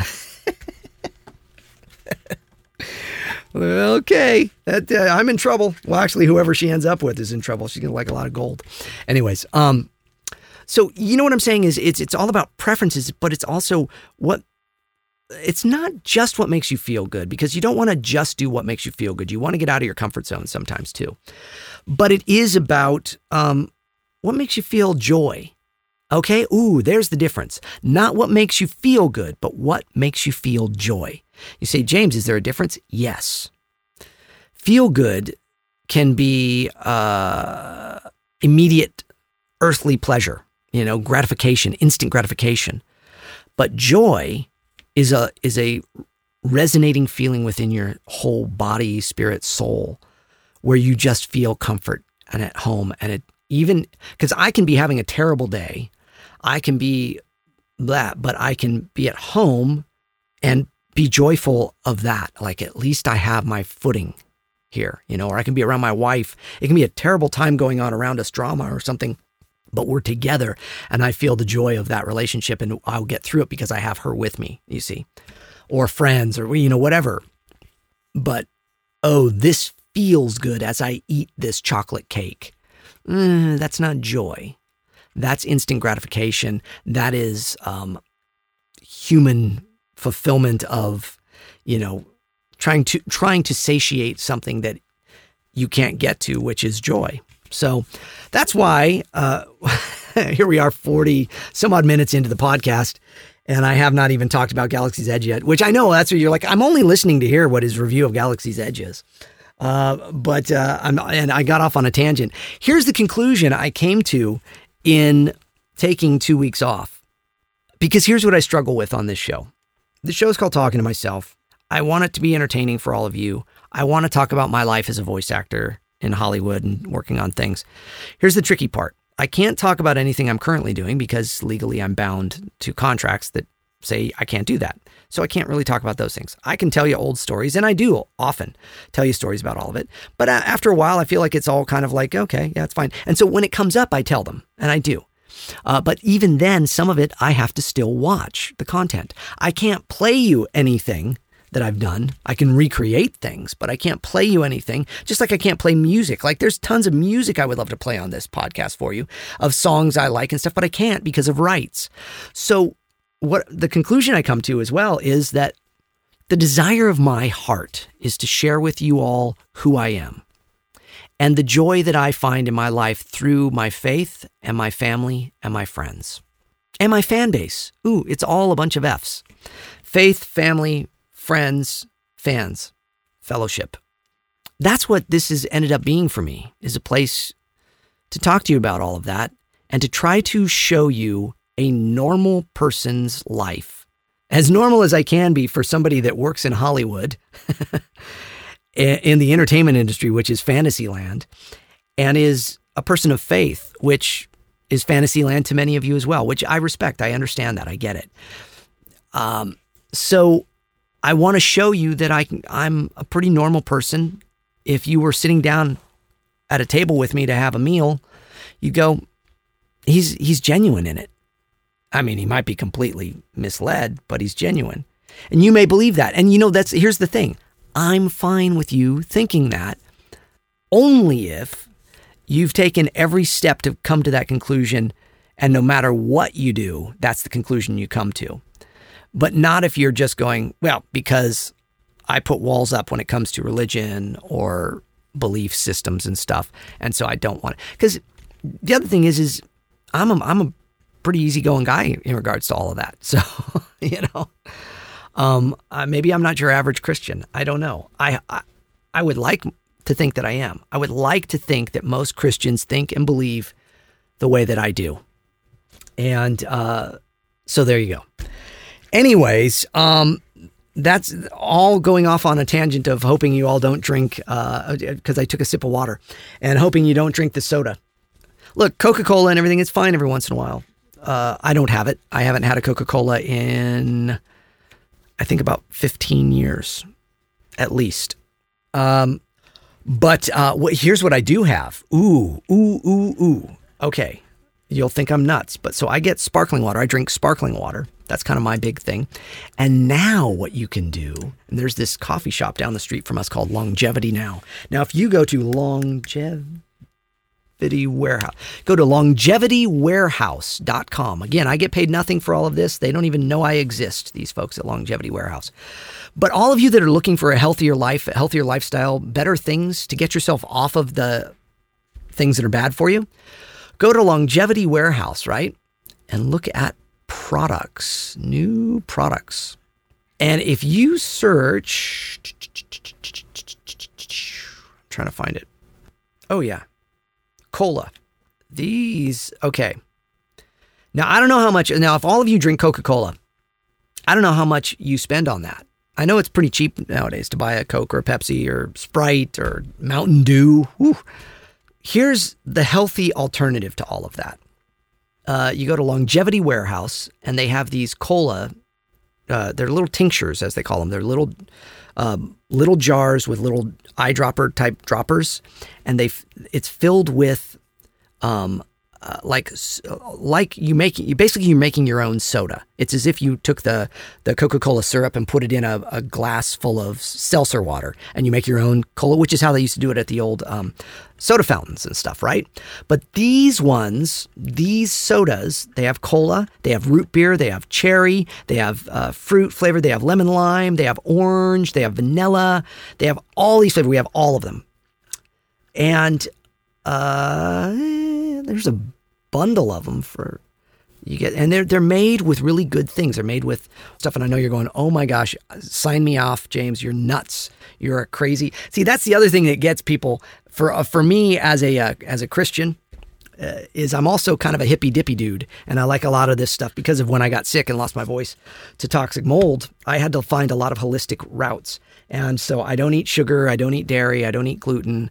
okay, that, uh, I'm in trouble. Well, actually, whoever she ends up with is in trouble. She's gonna like a lot of gold. Anyways, um, so you know what I'm saying is it's it's all about preferences, but it's also what it's not just what makes you feel good because you don't want to just do what makes you feel good. You want to get out of your comfort zone sometimes too. But it is about um, what makes you feel joy. Okay, ooh, there's the difference. Not what makes you feel good, but what makes you feel joy. You say, James, is there a difference? Yes. Feel good can be uh, immediate earthly pleasure, you know, gratification, instant gratification. But joy is a is a resonating feeling within your whole body, spirit, soul, where you just feel comfort and at home. And it even because I can be having a terrible day, I can be that, but I can be at home and be joyful of that. Like at least I have my footing here, you know, or I can be around my wife. It can be a terrible time going on around us, drama or something, but we're together and I feel the joy of that relationship and I'll get through it because I have her with me, you see, or friends or, you know, whatever. But, oh, this feels good as I eat this chocolate cake. Mm, that's not joy. That's instant gratification. That is um, human fulfillment of, you know, trying to trying to satiate something that you can't get to, which is joy. So that's why uh, here we are, forty some odd minutes into the podcast, and I have not even talked about Galaxy's Edge yet. Which I know that's what you're like. I'm only listening to hear what his review of Galaxy's Edge is. Uh, but uh, I'm and I got off on a tangent. Here's the conclusion I came to in taking two weeks off, because here's what I struggle with on this show. The show is called Talking to Myself. I want it to be entertaining for all of you. I want to talk about my life as a voice actor in Hollywood and working on things. Here's the tricky part I can't talk about anything I'm currently doing because legally I'm bound to contracts that say I can't do that. So I can't really talk about those things. I can tell you old stories, and I do often tell you stories about all of it. But after a while, I feel like it's all kind of like, okay, yeah, it's fine. And so when it comes up, I tell them, and I do. Uh, but even then, some of it I have to still watch the content. I can't play you anything that I've done. I can recreate things, but I can't play you anything. Just like I can't play music. Like there's tons of music I would love to play on this podcast for you of songs I like and stuff, but I can't because of rights. So what the conclusion I come to as well is that the desire of my heart is to share with you all who I am and the joy that I find in my life through my faith and my family and my friends and my fan base. Ooh, it's all a bunch of F's faith, family, friends, fans, fellowship. That's what this has ended up being for me is a place to talk to you about all of that and to try to show you a normal person's life. As normal as I can be for somebody that works in Hollywood in the entertainment industry, which is Fantasyland, and is a person of faith, which is Fantasyland to many of you as well, which I respect. I understand that. I get it. Um, so I want to show you that I, can, I'm a pretty normal person. If you were sitting down at a table with me to have a meal, you go, he's he's genuine in it. I mean, he might be completely misled, but he's genuine. And you may believe that. And you know, that's here's the thing I'm fine with you thinking that only if you've taken every step to come to that conclusion. And no matter what you do, that's the conclusion you come to. But not if you're just going, well, because I put walls up when it comes to religion or belief systems and stuff. And so I don't want it. Because the other thing is, is I'm a, I'm a pretty easygoing guy in regards to all of that. So, you know, um, uh, maybe I'm not your average Christian. I don't know. I, I, I would like to think that I am. I would like to think that most Christians think and believe the way that I do. And uh, so there you go. Anyways, um, that's all going off on a tangent of hoping you all don't drink because uh, I took a sip of water and hoping you don't drink the soda. Look, Coca Cola and everything, is fine every once in a while. Uh, I don't have it. I haven't had a Coca Cola in, I think, about 15 years at least. Um, but uh, here's what I do have. Ooh, ooh, ooh, ooh. Okay. You'll think I'm nuts. But so I get sparkling water. I drink sparkling water. That's kind of my big thing. And now what you can do, and there's this coffee shop down the street from us called Longevity Now. Now, if you go to Longevity Warehouse, go to longevitywarehouse.com. Again, I get paid nothing for all of this. They don't even know I exist, these folks at Longevity Warehouse. But all of you that are looking for a healthier life, a healthier lifestyle, better things to get yourself off of the things that are bad for you, go to Longevity Warehouse, right? And look at products, new products. And if you search, I'm trying to find it. Oh, yeah. Cola. These, okay. Now, I don't know how much, now, if all of you drink Coca Cola, I don't know how much you spend on that. I know it's pretty cheap nowadays to buy a Coke or a Pepsi or Sprite or Mountain Dew. Whew. Here's the healthy alternative to all of that. Uh, you go to Longevity Warehouse and they have these cola. Uh, they're little tinctures, as they call them. They're little, um, little jars with little eyedropper type droppers, and they it's filled with um, uh, like like you make you basically you're making your own soda. It's as if you took the the Coca Cola syrup and put it in a, a, glass full of seltzer water, and you make your own cola, which is how they used to do it at the old um, soda fountains and stuff, right? But these ones, these sodas, they have cola, they have root beer, they have cherry, they have uh, fruit flavor, they have lemon lime, they have orange, they have vanilla, they have all these flavors. We have all of them, and uh, there's a bundle of them for you get and they're they're made with really good things. They're made with stuff, and I know you're going, oh my gosh, sign me off, James. You're nuts. You're a crazy. See, that's the other thing that gets people for uh, for me as a uh, as a Christian. Uh, is I'm also kind of a hippy dippy dude, and I like a lot of this stuff because of when I got sick and lost my voice to toxic mold. I had to find a lot of holistic routes, and so I don't eat sugar, I don't eat dairy, I don't eat gluten.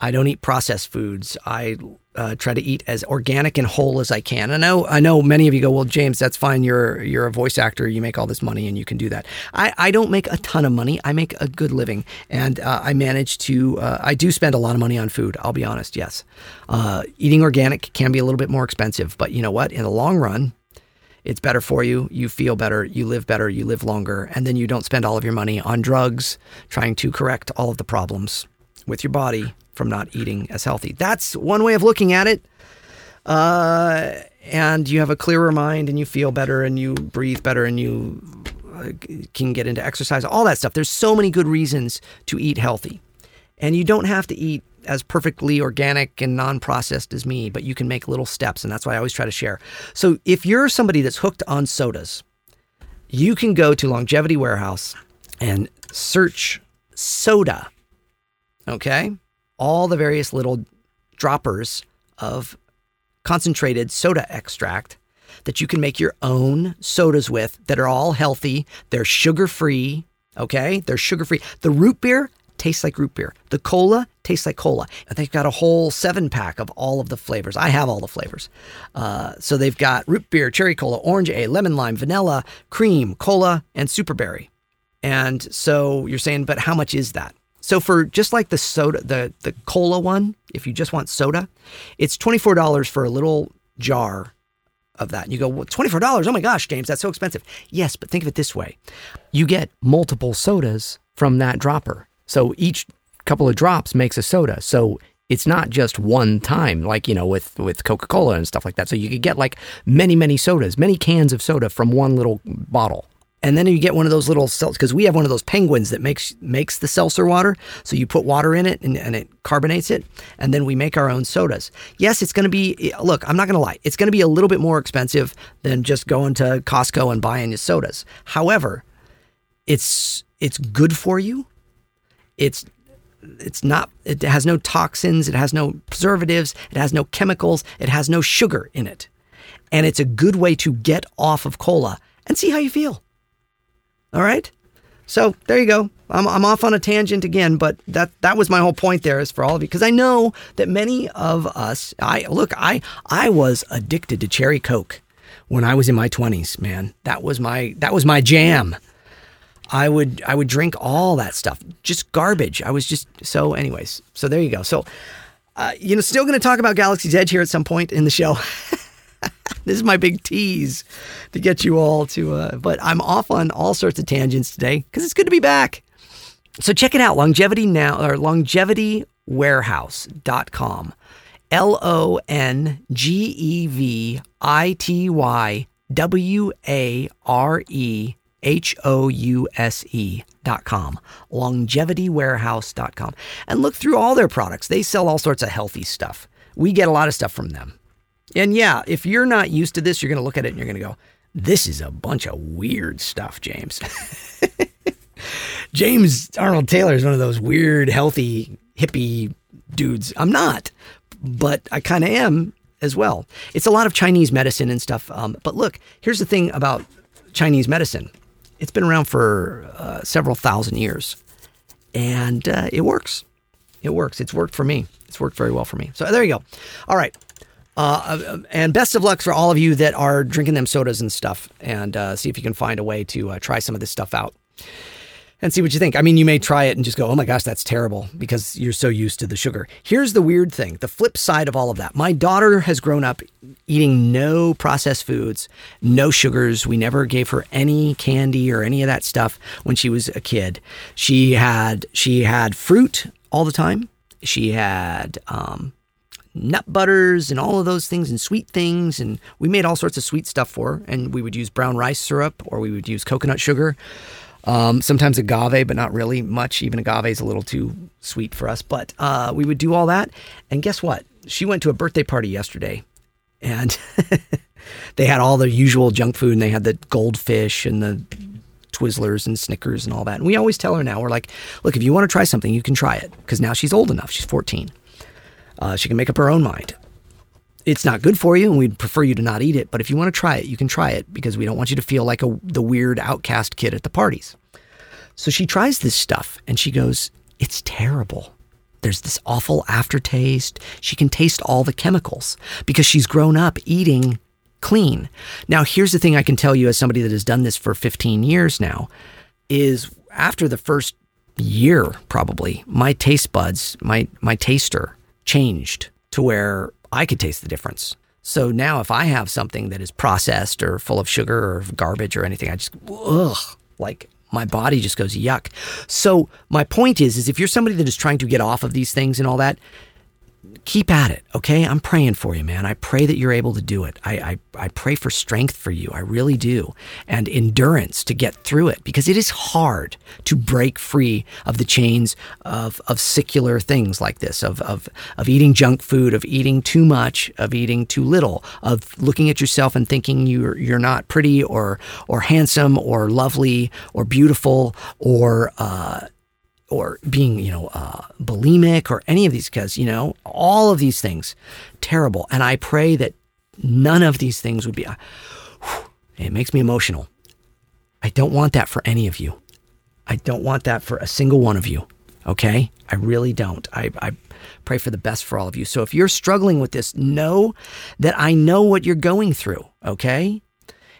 I don't eat processed foods. I uh, try to eat as organic and whole as I can. I know, I know many of you go, well, James, that's fine. You're you're a voice actor. You make all this money, and you can do that. I, I don't make a ton of money. I make a good living, and uh, I manage to. Uh, I do spend a lot of money on food. I'll be honest. Yes, uh, eating organic can be a little bit more expensive, but you know what? In the long run, it's better for you. You feel better. You live better. You live longer, and then you don't spend all of your money on drugs trying to correct all of the problems with your body from not eating as healthy. That's one way of looking at it. Uh, and you have a clearer mind and you feel better and you breathe better and you uh, can get into exercise, all that stuff. There's so many good reasons to eat healthy. And you don't have to eat as perfectly organic and non processed as me, but you can make little steps. And that's why I always try to share. So if you're somebody that's hooked on sodas, you can go to Longevity Warehouse and search soda. Okay all the various little droppers of concentrated soda extract that you can make your own sodas with that are all healthy. They're sugar free. Okay. They're sugar free. The root beer tastes like root beer. The cola tastes like cola. And they've got a whole seven pack of all of the flavors. I have all the flavors. Uh, so they've got root beer, cherry cola, orange A, lemon lime, vanilla, cream, cola, and superberry. And so you're saying, but how much is that? So for just like the soda, the the cola one, if you just want soda, it's twenty four dollars for a little jar of that. And you go, twenty four dollars? Oh my gosh, James, that's so expensive. Yes, but think of it this way: you get multiple sodas from that dropper. So each couple of drops makes a soda. So it's not just one time like you know with with coca-cola and stuff like that so you could get like many many sodas many cans of soda from one little bottle and then you get one of those little seltz because we have one of those penguins that makes makes the seltzer water. So you put water in it and, and it carbonates it and then we make our own sodas. Yes it's going to be eh, look i'm not going to lie it's going to be a little bit more expensive than just going to costco and buying your sodas. However it's it's good for you. It's it's not it has no toxins it has no preservatives it has no chemicals it has no sugar in it. And it's a good way to get off of cola. And see how you feel all right so there you go i'm, I'm off on a tangent again but that that was my whole point there is for all of you because i know that many of us i look i i was addicted to cherry coke when i was in my 20s man that was my that was my jam I would I would drink all that stuff, just garbage. I was just so. Anyways, so there you go. So, uh, you know, still going to talk about Galaxy's Edge here at some point in the show. this is my big tease to get you all to. Uh, but I'm off on all sorts of tangents today because it's good to be back. So check it out, longevity now or longevitywarehouse.com. L O N G E V I T Y W A R E H O U S E dot com, longevitywarehouse.com, and look through all their products. They sell all sorts of healthy stuff. We get a lot of stuff from them. And yeah, if you're not used to this, you're going to look at it and you're going to go, this is a bunch of weird stuff, James. James Arnold Taylor is one of those weird, healthy, hippie dudes. I'm not, but I kind of am as well. It's a lot of Chinese medicine and stuff. Um, but look, here's the thing about Chinese medicine it's been around for uh, several thousand years, and uh, it works. It works. It's worked for me. It's worked very well for me. So there you go. All right. Uh, uh and best of luck for all of you that are drinking them sodas and stuff, and uh, see if you can find a way to uh, try some of this stuff out and see what you think. I mean, you may try it and just go, oh my gosh, that's terrible because you're so used to the sugar. Here's the weird thing the flip side of all of that. My daughter has grown up eating no processed foods, no sugars. We never gave her any candy or any of that stuff when she was a kid. She had, she had fruit all the time. She had, um, nut butters and all of those things and sweet things and we made all sorts of sweet stuff for her and we would use brown rice syrup or we would use coconut sugar um, sometimes agave, but not really much. Even agave is a little too sweet for us. But uh, we would do all that. And guess what? She went to a birthday party yesterday and they had all the usual junk food and they had the goldfish and the Twizzlers and Snickers and all that. And we always tell her now, we're like, look, if you want to try something, you can try it. Because now she's old enough. She's 14. Uh, she can make up her own mind. It's not good for you, and we'd prefer you to not eat it. But if you want to try it, you can try it because we don't want you to feel like a, the weird outcast kid at the parties. So she tries this stuff and she goes, It's terrible. There's this awful aftertaste. She can taste all the chemicals because she's grown up eating clean. Now, here's the thing I can tell you as somebody that has done this for 15 years now is after the first year, probably, my taste buds, my, my taster changed to where I could taste the difference. So now if I have something that is processed or full of sugar or garbage or anything, I just, ugh, like my body just goes yuck. So my point is, is if you're somebody that is trying to get off of these things and all that, keep at it, okay? I'm praying for you, man. I pray that you're able to do it. I, I, I pray for strength for you. I really do. And endurance to get through it because it is hard to break free of the chains of, of secular things like this, of, of, of eating junk food, of eating too much, of eating too little, of looking at yourself and thinking you're, you're not pretty or, or handsome or lovely or beautiful or, uh, or being, you know, uh, bulimic or any of these, because, you know, all of these things, terrible. And I pray that none of these things would be, uh, it makes me emotional. I don't want that for any of you. I don't want that for a single one of you. Okay? I really don't. I, I pray for the best for all of you. So if you're struggling with this, know that I know what you're going through. Okay?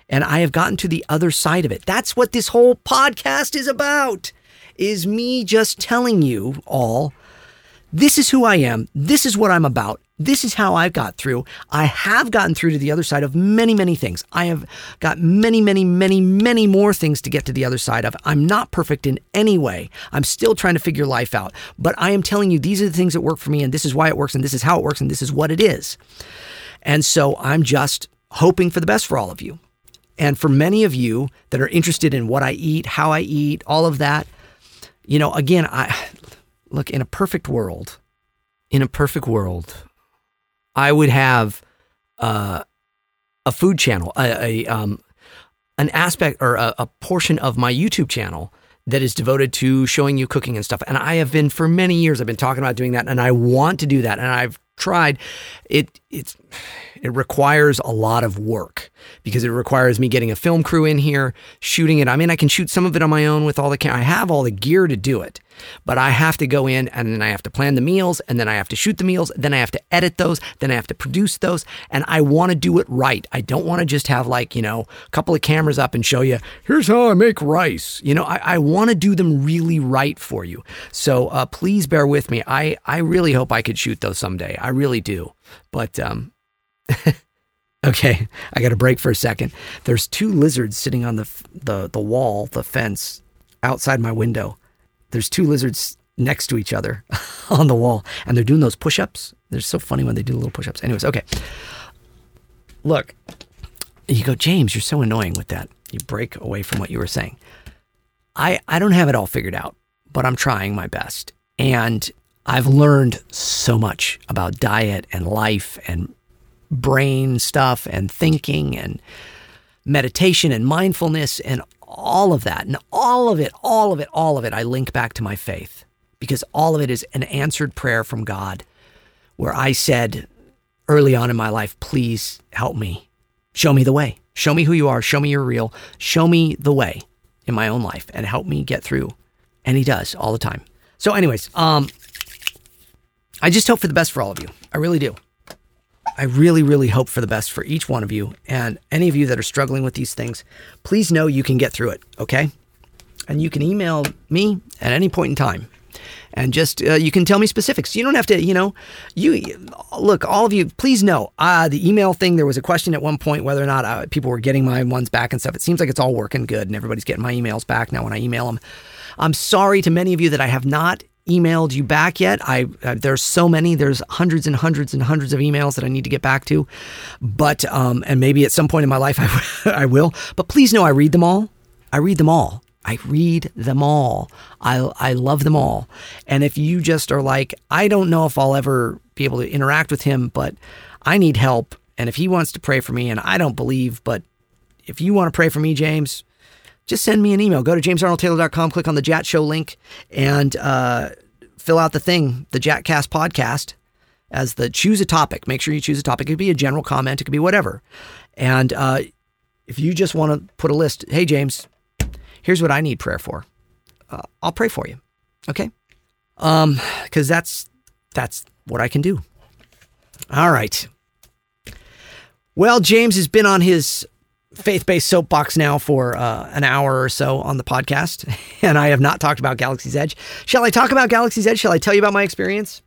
And I have gotten to the other side of it. That's what this whole podcast is about is me just telling you all this is who I am. This is what I'm about. This is how I've got through. I have gotten through to the other side of many, many things. I have got many, many, many, many more things to get to the other side of. I'm not perfect in any way. I'm still trying to figure life out. But I am telling you, these are the things that work for me, and this is why it works, and this is how it works, and this is what it is. And so I'm just hoping for the best for all of you. And for many of you that are interested in what I eat, how I eat, all of that, you know, again, I look in a perfect world, in a perfect world, I would have uh, a food channel, a, a um, an aspect or a, a portion of my YouTube channel that is devoted to showing you cooking and stuff. And I have been for many years. I've been talking about doing that, and I want to do that, and I've tried. It it's it requires a lot of work because it requires me getting a film crew in here, shooting it. I mean, I can shoot some of it on my own with all the I have all the gear to do it, but I have to go in and then I have to plan the meals and then I have to shoot the meals, then I have to edit those, then I have to produce those, and I want to do it right. I don't want to just have like you know a couple of cameras up and show you here's how I make rice. You know, I, I want to do them really right for you. So uh, please bear with me. I I really hope I could shoot those someday. I really do, but um, okay, I got to break for a second. There's two lizards sitting on the the the wall, the fence outside my window. There's two lizards next to each other on the wall, and they're doing those push-ups. They're so funny when they do little push-ups. Anyways, okay. Look, you go, James. You're so annoying with that. You break away from what you were saying. I I don't have it all figured out, but I'm trying my best, and I've learned so much about diet and life and brain stuff and thinking and meditation and mindfulness and all of that. And all of it, all of it, all of it, I link back to my faith because all of it is an answered prayer from God where I said early on in my life, please help me. Show me the way. Show me who you are. Show me you're real. Show me the way in my own life and help me get through. And he does all the time. So, anyways, um, I just hope for the best for all of you. I really do. I really, really hope for the best for each one of you. And any of you that are struggling with these things, please know you can get through it, okay? And you can email me at any point in time. And just, uh, you can tell me specifics. You don't have to, you know, you look, all of you, please know uh, the email thing. There was a question at one point whether or not uh, people were getting my ones back and stuff. It seems like it's all working good and everybody's getting my emails back now when I email them. I'm sorry to many of you that I have not emailed you back yet. I uh, there's so many. There's hundreds and hundreds and hundreds of emails that I need to get back to. But um, and maybe at some point in my life I, I will. But please know I read them all. I read them all. I read them all. I I love them all. And if you just are like, I don't know if I'll ever be able to interact with him, but I need help. And if he wants to pray for me, and I don't believe, but if you want to pray for me, James, just send me an email. Go to jamesarnoldtaylor.com, click on the Jat Show link, and uh, fill out the thing, the Jatcast podcast, as the choose a topic. Make sure you choose a topic. It could be a general comment, it could be whatever. And uh, if you just want to put a list, hey, James, here's what I need prayer for, uh, I'll pray for you. Okay? Um, because that's that's what I can do. All right. Well, James has been on his faith based soapbox now for uh, an hour or so on the podcast, and I have not talked about Galaxy's Edge. Shall I talk about Galaxy's Edge? Shall I tell you about my experience?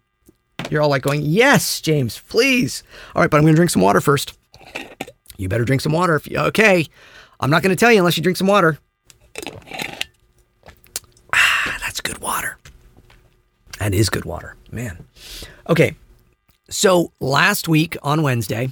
You're all like going, Yes, James, please. All right, but I'm going to drink some water first. You better drink some water. If you, okay. I'm not going to tell you unless you drink some water. Ah, that's good water. That is good water, man. Okay. So last week on Wednesday,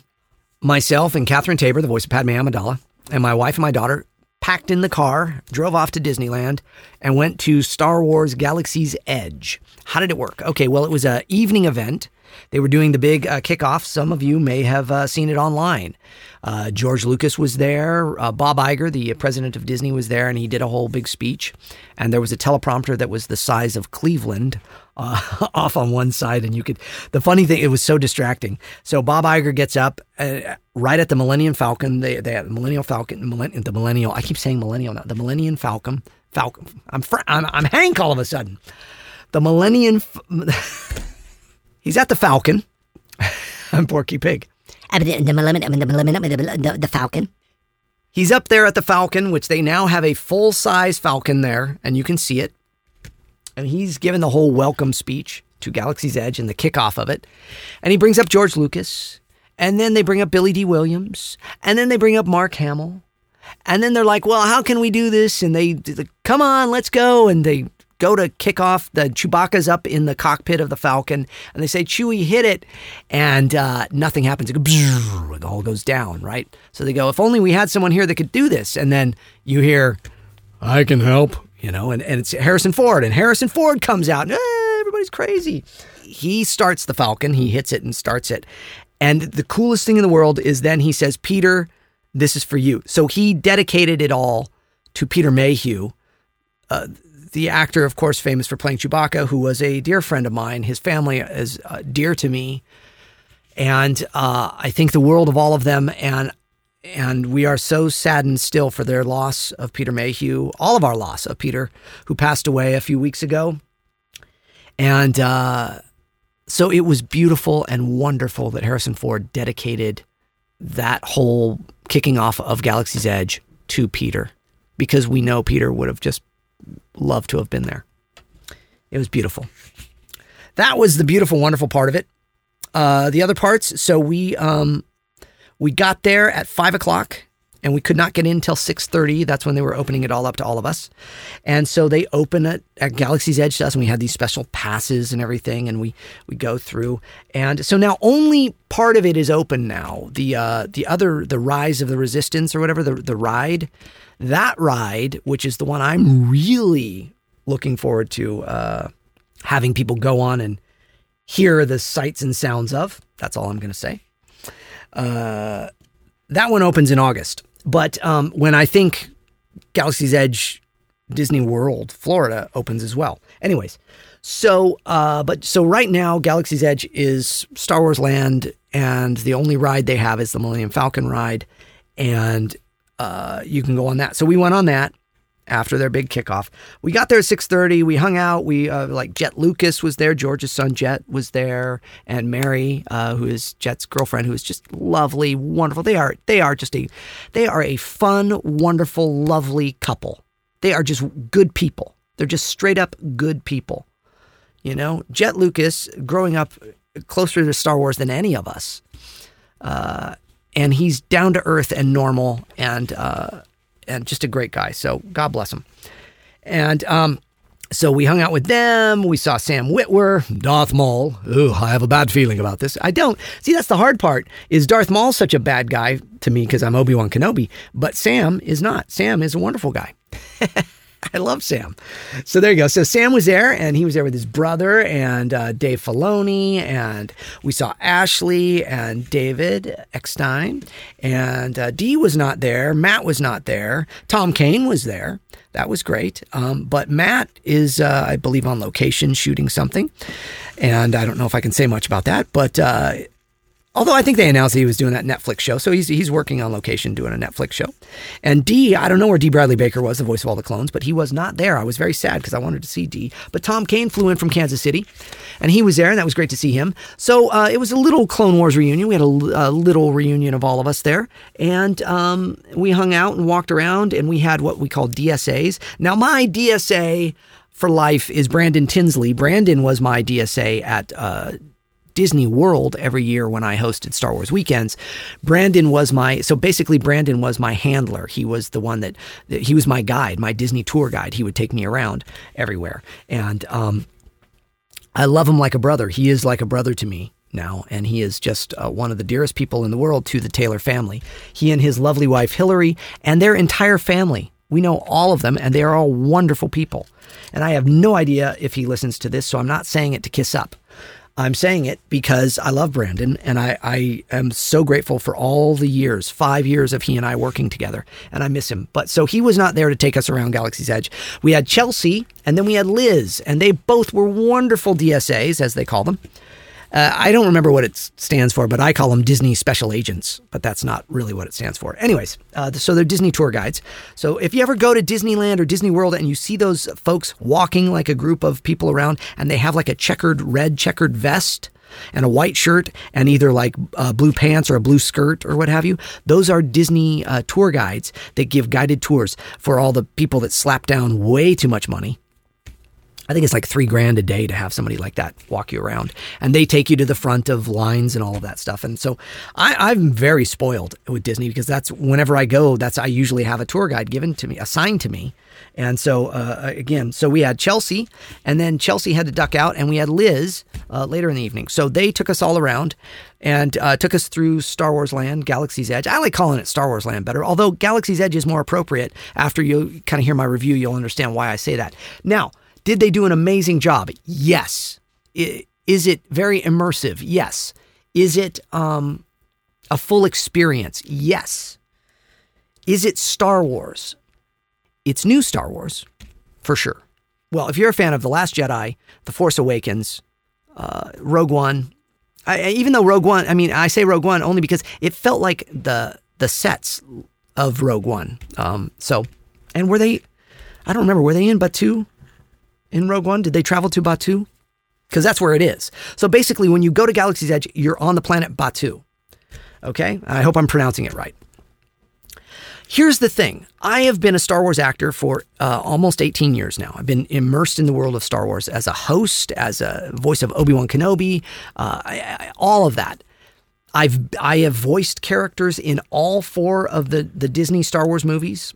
myself and Catherine Taber, the voice of Padme Amidala, and my wife and my daughter packed in the car, drove off to Disneyland, and went to Star Wars Galaxy's Edge. How did it work? Okay, well, it was an evening event. They were doing the big uh, kickoff. Some of you may have uh, seen it online. Uh, George Lucas was there. Uh, Bob Iger, the president of Disney, was there, and he did a whole big speech. And there was a teleprompter that was the size of Cleveland uh, off on one side, and you could. The funny thing, it was so distracting. So Bob Iger gets up uh, right at the Millennium Falcon. They, they had the Millennial Falcon, the Millennial. I keep saying Millennial now. The Millennium Falcon. Falcon. I'm fr- I'm, I'm Hank all of a sudden. The Millennium. He's at the Falcon. I'm Porky Pig. Uh, The, the, millennium- the, millennium- the, the, the Falcon. He's up there at the Falcon, which they now have a full size Falcon there, and you can see it. And he's given the whole welcome speech. to Galaxy's Edge and the kickoff of it. And he brings up George Lucas, and then they bring up Billy Dee Williams, and then they bring up Mark Hamill. And then they're like, well, how can we do this? And they, come on, let's go. And they go to kick off. The Chewbacca's up in the cockpit of the Falcon, and they say, Chewie, hit it. And uh, nothing happens. It, goes, all goes down, right? So they go, if only we had someone here that could do this. And then you hear, I can help. you know, and, and it's Harrison Ford, and Harrison Ford comes out, everybody's crazy. He starts the Falcon, he hits it and starts it. And the coolest thing in the world is then he says, Peter, this is for you. So he dedicated it all to Peter Mayhew, uh, the actor, of course, famous for playing Chewbacca, who was a dear friend of mine. His family is uh, dear to me. And uh, I think the world of all of them. And and we are so saddened still for their loss of Peter Mayhew, all of our loss of Peter, who passed away a few weeks ago. And uh, so it was beautiful and wonderful that Harrison Ford dedicated that whole kicking off of Galaxy's Edge to Peter because we know Peter would have just loved to have been there. It was beautiful. That was the beautiful, wonderful part of it. Uh, the other parts, so we um, we got there at five o'clock and we could not get in until 6.30 that's when they were opening it all up to all of us. And so they open it at galaxy's edge to us and we had these special passes and everything and we we go through. And so now only part of it is open now. The uh the other the rise of the resistance or whatever the the ride that ride which is the one i'm really looking forward to uh having people go on and hear the sights and sounds of that's all i'm going to say. Uh, that one opens in August. But um, when I think Galaxy's Edge Disney World, Florida opens as well. Anyways, so uh, but so right now Galaxy's Edge is Star Wars Land, and the only ride they have is the Millennium Falcon ride, and uh, you can go on that. So we went on that after their big kickoff. We got there at 6:30. We hung out. We uh, like Jett Lucas was there. George's son Jett was there, and Mary, uh, who is Jett's girlfriend, who is just lovely, wonderful. They are they are just a they are a fun, wonderful, lovely couple. They are just good people. They're just straight up good people. You know, Jett Lucas, growing up closer to Star Wars than any of us, uh, and he's down to earth and normal and uh, and just a great guy. So God bless him. And um, so we hung out with them. We saw Sam Witwer, Darth Maul. Ooh, I have a bad feeling about this. I don't. See, that's the hard part. Is Darth Maul such a bad guy to me because I'm Obi Wan Kenobi, but Sam is not. Sam is a wonderful guy. I love Sam. So there you go. So Sam was there, and he was there with his brother and uh, Dave Filoni, and we saw Ashley and David Eckstein, and uh, Dee was not there. Matt was not there. Tom Kane was there. That was great. Um, but Matt is, uh, I believe, on location shooting something, and I don't know if I can say much about that, but. Although I think they announced that he was doing that Netflix show, so he's he's working on location doing a Netflix show. And Dee, I don't know where Dee Bradley Baker was, the voice of all the clones, but he was not there. I was very sad because I wanted to see Dee. But Tom Kane flew in from Kansas City, and he was there, and that was great to see him. So uh, it was a little Clone Wars reunion. We had a, a little reunion of all of us there, and um, we hung out and walked around, and we had what we call DSAs. Now my DSA for life is Brandon Tinsley. Brandon was my DSA at. Uh, Disney World every year when I hosted Star Wars weekends. Brandon was my so basically Brandon was my handler. He was the one that he was my guide, my Disney tour guide. He would take me around everywhere, and um, I love him like a brother. He is like a brother to me now, and he is just uh, one of the dearest people in the world to the Taylor family. He and his lovely wife Hillary and their entire family. We know all of them, and they are all wonderful people. And I have no idea if he listens to this, so I'm not saying it to kiss up. I'm saying it because I love Brandon and I, I am so grateful for all the years, five years of he and I working together, and I miss him. But so he was not there to take us around Galaxy's Edge. We had Chelsea and then we had Liz, and they both were wonderful DSAs, as they call them. Uh, I don't remember what it stands for, but I call them Disney Special Agents, but that's not really what it stands for. Anyways, uh, so they're Disney tour guides. So if you ever go to Disneyland or Disney World and you see those folks walking like a group of people around and they have like a checkered, red checkered vest, and a white shirt and either like uh, blue pants or a blue skirt or what have you. Those are Disney uh, tour guides that give guided tours for all the people that slap down way too much money I think it's like three grand a day to have somebody like that walk you around, and they take you to the front of lines and all of that stuff. And so I, I'm very spoiled with Disney because that's whenever I go, that's I usually have a tour guide given to me, assigned to me. And so uh, again, so we had Chelsea, and then Chelsea had to duck out, and we had Liz uh, later in the evening. So they took us all around and uh, took us through Star Wars Land, Galaxy's Edge. I like calling it Star Wars Land better, although Galaxy's Edge is more appropriate. After you kind of hear my review, you'll understand why I say that. Now, did they do an amazing job? Yes. Is it very immersive? Yes. Is it um, a full experience? Yes. Is it Star Wars? It's new Star Wars, for sure. Well, if you're a fan of The Last Jedi, The Force Awakens, uh, Rogue One, I, even though Rogue One, I mean, I say Rogue One only because it felt like the the sets of Rogue One. Um, so, and were they? I don't remember. Were they in Batuu? In Rogue One, did they travel to Batuu? Because that's where it is. So basically, when you go to Galaxy's Edge, you're on the planet Batuu. Okay, I hope I'm pronouncing it right. Here's the thing I have been a Star Wars actor for uh, almost 18 years now. I've been immersed in the world of Star Wars as a host, as a voice of Obi Wan Kenobi, uh, I, I, all of that. I've I have voiced characters in all four of the the Disney Star Wars movies.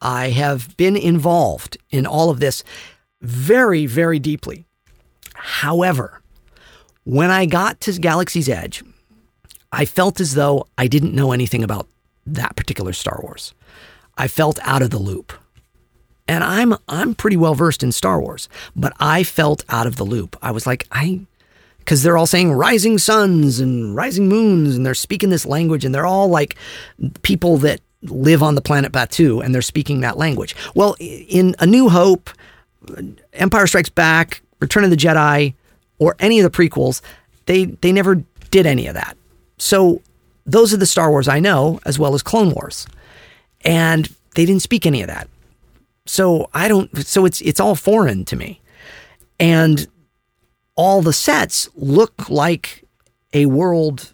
I have been involved in all of this very very deeply. However, when I got to Galaxy's Edge, I felt as though I didn't know anything about that particular Star Wars. I felt out of the loop. And I'm I'm pretty well versed in Star Wars, but I felt out of the loop. I was like, I because they're all saying rising suns and rising moons, and they're speaking this language, and they're all like people that live on the planet Batuu, and they're speaking that language. Well, in A New Hope, Empire Strikes Back, Return of the Jedi, or any of the prequels, they they never did any of that. So those are the Star Wars I know, as well as Clone Wars, and they didn't speak any of that. So I don't. So it's it's all foreign to me, and all the sets look like a world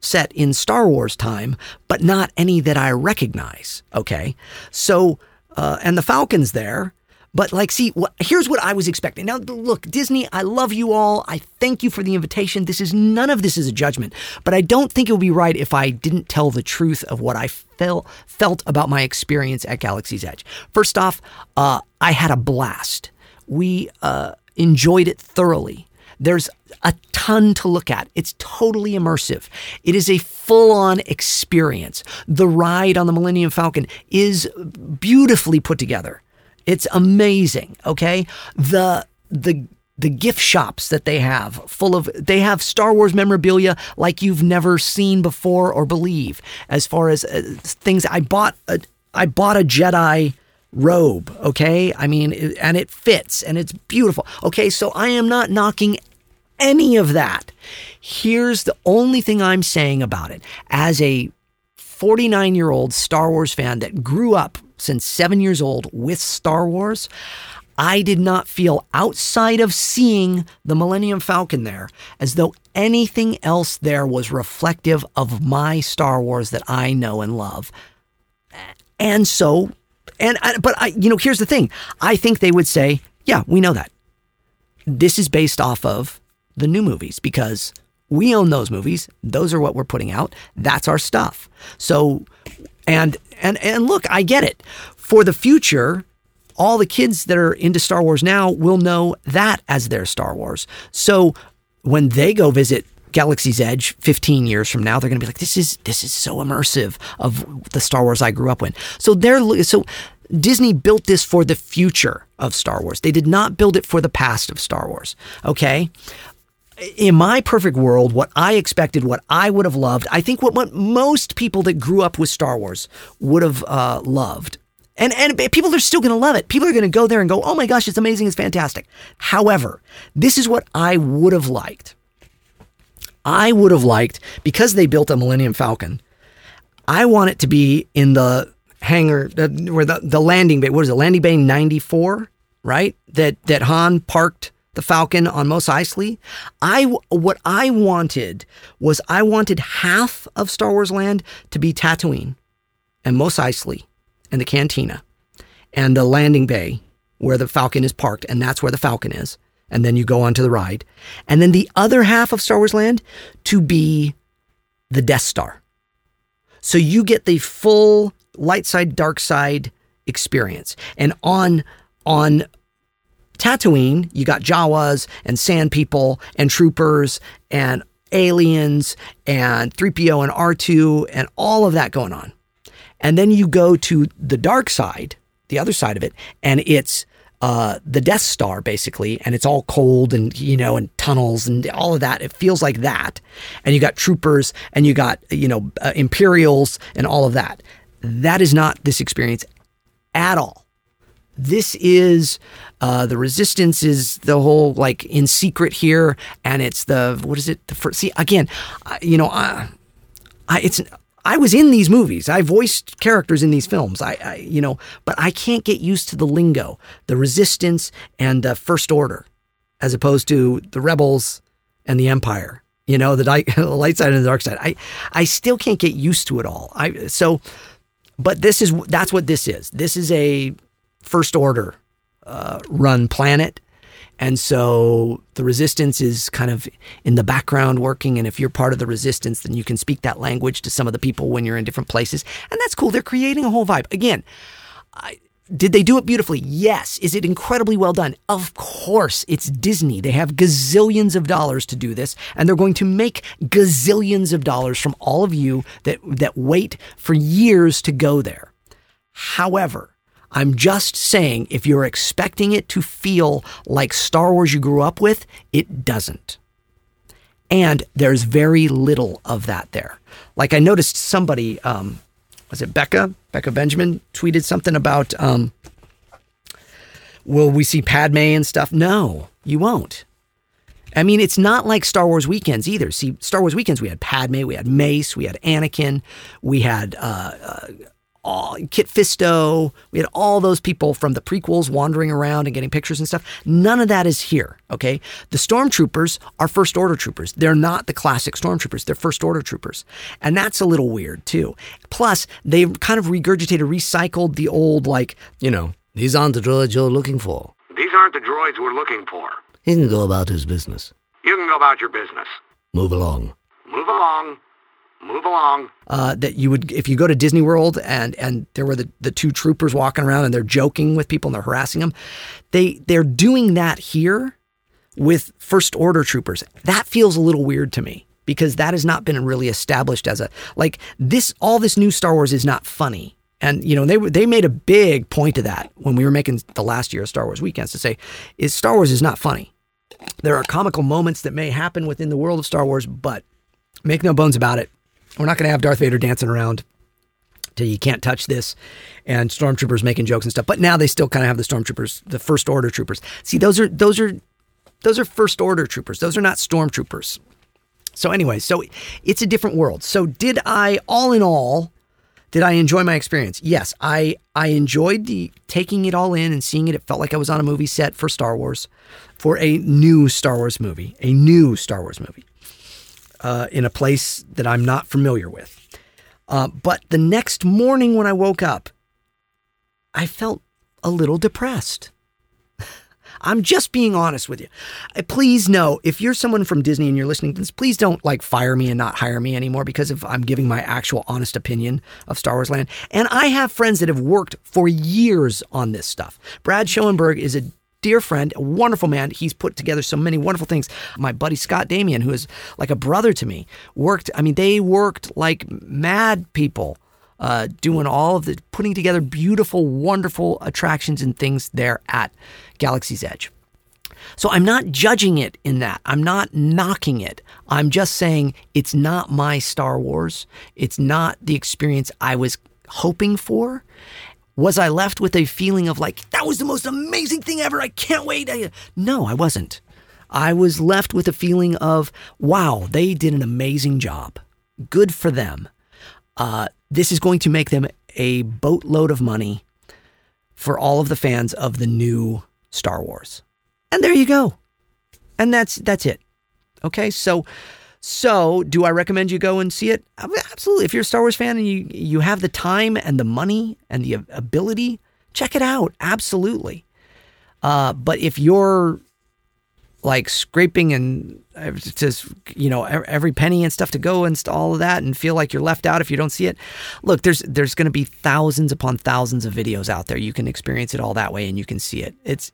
set in Star Wars time, but not any that I recognize. Okay. So, uh, and the Falcon's there. But like, see, what, here's what I was expecting. Now, look, Disney, I love you all. I thank you for the invitation. This is none of this is a judgment, but I don't think it would be right if I didn't tell the truth of what I felt felt about my experience at Galaxy's Edge. First off, uh, I had a blast. We uh, enjoyed it thoroughly. There's a ton to look at. It's totally immersive. It is a full on experience. The ride on the Millennium Falcon is beautifully put together. It's amazing, okay? The the the gift shops that they have full of they have Star Wars memorabilia like you've never seen before or believe as far as uh, things I bought a, I bought a Jedi robe, okay? I mean, it- and it fits and it's beautiful. Okay, so I am not knocking any of that. Here's the only thing I'm saying about it. As a 49 year old Star Wars fan that grew up since seven years old with Star Wars, I did not feel outside of seeing the Millennium Falcon there as though anything else there was reflective of my Star Wars that I know and love. And so, and I, but I, you know, here's the thing. I think they would say, yeah, we know that. This is based off of the new movies because we own those movies. Those are what we're putting out. That's our stuff. So, and and and look, I get it. For the future, all the kids that are into Star Wars now will know that as their Star Wars. So when they go visit Galaxy's Edge 15 years from now, they're going to be like, this is this is so immersive of the Star Wars I grew up with. So they're so Disney built this for the future of Star Wars. They did not build it for the past of Star Wars. Okay in my perfect world, what I expected, what I would have loved, I think what, what most people that grew up with Star Wars would have uh, loved. And, and people are still going to love it. People are going to go there and go, oh my gosh, it's amazing, it's fantastic. However, this is what I would have liked. I would have liked, because they built a Millennium Falcon, I want it to be in the hangar, the, where the, the landing bay, what is it, landing bay 94, right? That, that Han parked the Falcon on Mos Eisley. I what I wanted was I wanted half of Star Wars Land to be Tatooine and Mos Eisley and the Cantina and the landing bay where the Falcon is parked, and that's where the Falcon is. And then you go onto the ride. And then the other half of Star Wars Land to be the Death Star. So you get the full light side, dark side experience. And on on Tatooine, you got Jawas and Sand People and Troopers and aliens and 3PO and R2 and all of that going on. And then you go to the dark side, the other side of it, and it's uh, the Death Star basically, and it's all cold and you know, and tunnels and all of that. It feels like that, and you got troopers and you got you know uh, Imperials and all of that. That is not this experience at all. This is uh, the resistance is the whole like in secret here, and it's the what is it? The first, see again, you know, I, I it's I was in these movies. I voiced characters in these films. I, I you know, but I can't get used to the lingo, the resistance and the first order, as opposed to the rebels and the empire. You know, the, di- the light side and the dark side. I I still can't get used to it all. I so, but this is that's what this is. This is a first order uh, run planet. And so the resistance is kind of in the background working. And if you're part of the resistance, then you can speak that language to some of the people when you're in different places. And that's cool. They're creating a whole vibe. Again, I, did they do it beautifully? Yes. Is it incredibly well done? Of course. It's Disney. They have gazillions of dollars to do this, and they're going to make gazillions of dollars from all of you that, that wait for years to go there. However, I'm just saying if you're expecting it to feel like Star Wars you grew up with, it doesn't. And there's very little of that there. Like I noticed somebody, um, was it Becca? Becca Benjamin tweeted something about, um, will we see Padme and stuff? No, you won't. I mean, it's not like Star Wars weekends either. See, Star Wars weekends, we had Padme, we had Mace, we had Anakin, we had uh, uh, all, Kit Fisto, we had all those people from the prequels wandering around and getting pictures and stuff. None of that is here, okay? The stormtroopers are first order troopers. They're not the classic stormtroopers, they're first order troopers. And that's a little weird too. Plus, they've kind of regurgitated, recycled the old, like, you know, these aren't the droids you're looking for. These aren't the droids we're looking for. He can go about his business. You can go about your business. Move along. Move along. Move along. uh, that you would if you go to Disney World and and there were the, the two troopers walking around and they're joking with people and they're harassing them. They they're doing that here with first order troopers. That feels a little weird to me because that has not been really established as a like this all this new Star Wars is not funny. And you know they they made a big point of that when we were making the last year of Star Wars weekends to say is Star Wars is not funny. There are comical moments that may happen within the world of Star Wars, but make no bones about it. We're not going to have Darth Vader dancing around till you can't touch this and stormtroopers making jokes and stuff. But now they still kind of have the stormtroopers, the first order troopers. See, those are those are those are first order troopers. Those are not stormtroopers. So anyway, so it's a different world. So did I all in all did I enjoy my experience? Yes, I I enjoyed the taking it all in and seeing it. It felt like I was on a movie set for Star Wars, for a new Star Wars movie, a new Star Wars movie, uh, in a place that I'm not familiar with. Uh, but the next morning when I woke up, I felt a little depressed. I'm just being honest with you. Uh, Please know if you're someone from Disney and you're listening to this, please don't like fire me and not hire me anymore because if I'm giving my actual honest opinion of Star Wars Land. And I have friends that have worked for years on this stuff. Brad Schoenberg is a dear friend, a wonderful man. He's put together so many wonderful things. My buddy Scott Damien, who is like a brother to me, worked, I mean, they worked like mad people uh, doing all of the putting together beautiful, wonderful attractions and things there at Galaxy's Edge. So I'm not judging it in that. I'm not knocking it. I'm just saying it's not my Star Wars. It's not the experience I was hoping for. Was I left with a feeling of like, that was the most amazing thing ever? I can't wait. No, I wasn't. I was left with a feeling of, wow, they did an amazing job. Good for them. Uh, this is going to make them a boatload of money for all of the fans of the new Star Wars. And there you go. And that's that's it. Okay? So so do I recommend you go and see it? Absolutely. If you're a Star Wars fan and you you have the time and the money and the ability, check it out. Absolutely. Uh, but if you're like scraping and uh, just you know every penny and stuff to go and all of that and feel like you're left out if you don't see it look there's there's going to be thousands upon thousands of videos out there you can experience it all that way and you can see it it's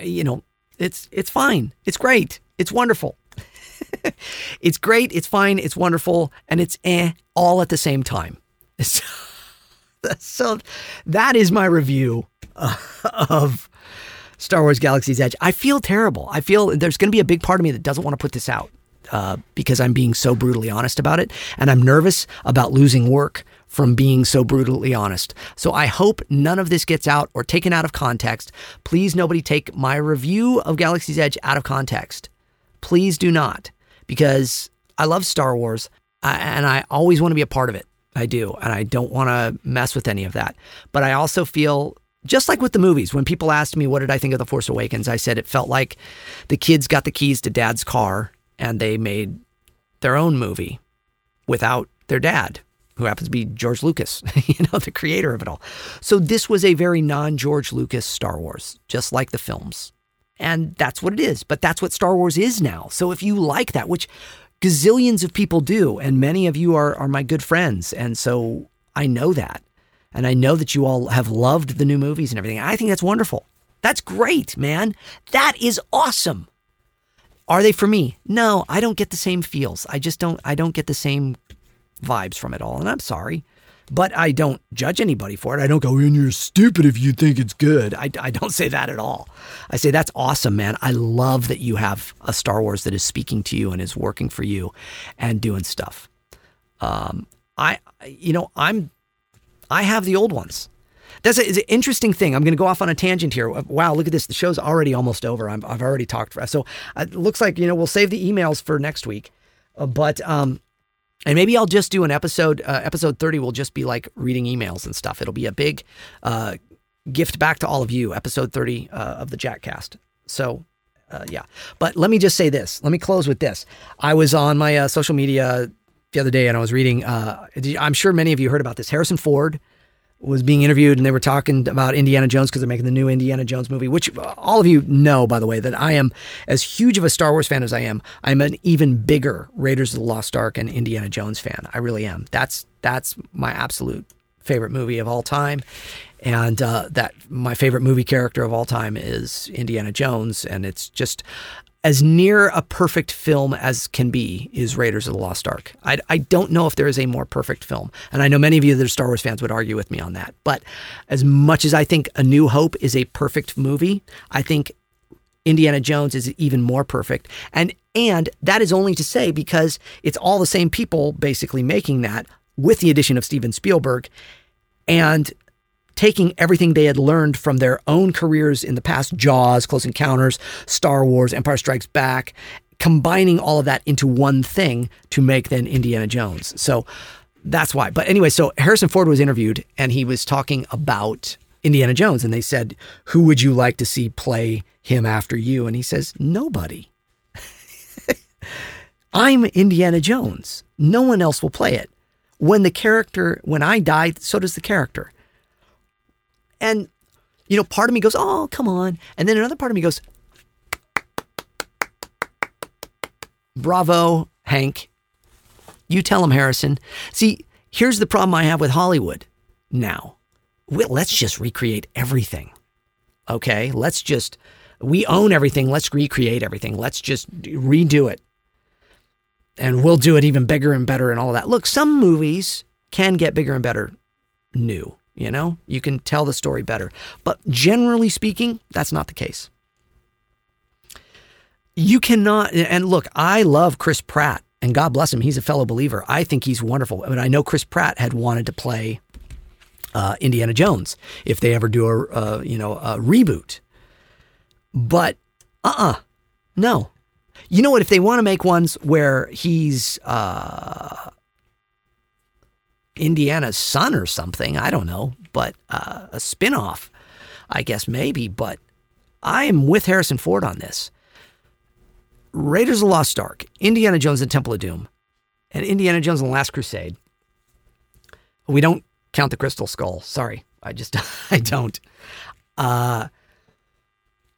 you know it's it's fine it's great it's wonderful it's great it's fine it's wonderful and it's eh all at the same time so, so that is my review uh, of Star Wars Galaxy's Edge. I feel terrible. I feel there's going to be a big part of me that doesn't want to put this out uh, because I'm being so brutally honest about it. And I'm nervous about losing work from being so brutally honest. So I hope none of this gets out or taken out of context. Please, nobody take my review of Galaxy's Edge out of context. Please do not, because I love Star Wars and I always want to be a part of it. I do. And I don't want to mess with any of that. But I also feel just like with the movies, when people asked me what did I think of The Force Awakens, I said it felt like the kids got the keys to dad's car and they made their own movie without their dad, who happens to be George Lucas, you know, the creator of it all. So this was a very non George Lucas Star Wars, just like the films. And that's what it is. But that's what Star Wars is now. So if you like that, which gazillions of people do, and many of you are, are my good friends. And so I know that. And I know that you all have loved the new movies and everything. I think that's wonderful. That's great, man. That is awesome. Are they for me? No, I don't get the same feels. I just don't I don't get the same vibes from it all. And I'm sorry. But I don't judge anybody for it. I don't go, and you're stupid if you think it's good. I, I don't say that at all. I say, that's awesome, man. I love that you have a Star Wars that is speaking to you and is working for you and doing stuff. Um, I, you know, I'm I have the old ones. That's a, an interesting thing. I'm going to go off on a tangent here. Wow, look at this. The show's already almost over. I'm, I've already talked. For, us. so uh, it looks like, you know, we'll save the emails for next week. Uh, but, um, and maybe I'll just do an episode. Uh, episode 30 will just be like reading emails and stuff. It'll be a big uh, gift back to all of you, episode 30 uh, of the Jatcast. So, uh, yeah. But let me just say this. Let me close with this. I was on my uh, social media the other day and I was reading. Uh, I'm sure many of you heard about this. Harrison Ford was being interviewed and they were talking about Indiana Jones because they're making the new Indiana Jones movie, which all of you know, by the way, that I am as huge of a Star Wars fan as I am. I'm an even bigger Raiders of the Lost Ark and Indiana Jones fan. I really am. That's that's my absolute favorite movie of all time. And uh, that my favorite movie character of all time is Indiana Jones. And it's just as near a perfect film as can be is Raiders of the Lost Ark. I, I don't know if there is a more perfect film. And I know many of you that are Star Wars fans would argue with me on that. But as much as I think A New Hope is a perfect movie, I think Indiana Jones is even more perfect. And and that is only to say because it's all the same people basically making that with the addition of Steven Spielberg and taking everything they had learned from their own careers in the past Jaws, Close Encounters, Star Wars, Empire Strikes Back, combining all of that into one thing to make then Indiana Jones. So that's why. But anyway, so Harrison Ford was interviewed and he was talking about Indiana Jones and they said, Who would you like to see play him after you? And he says, Nobody. I'm Indiana Jones. No one else will play it. When the character, when I die, so does the character. And, you know, part of me goes, oh, come on. And then another part of me goes, bravo, Hank. You tell him, Harrison. See, here's the problem I have with Hollywood now. Let's just recreate everything. Okay? Let's just, we own everything. Let's recreate everything. Let's just redo it. And we'll do it even bigger and better and all that. Look, some movies can get bigger and better new. You know, you can tell the story better. But generally speaking, that's not the case. You cannot, and look, I love Chris Pratt, and God bless him, he's a fellow believer. I think he's wonderful. I mean, I know Chris Pratt had wanted to play uh, Indiana Jones if they ever do a, uh, you know, a reboot. But uh uh no. You know what? If they want to make ones where he's, uh, Indiana's son or something. I don't know, but uh, a spinoff, I guess maybe. But I am with Harrison Ford on this. Raiders of the Lost Ark, Indiana Jones and Temple of Doom, and Indiana Jones and the Last Crusade. We don't count the Crystal Skull. Sorry, I just I don't. Uh,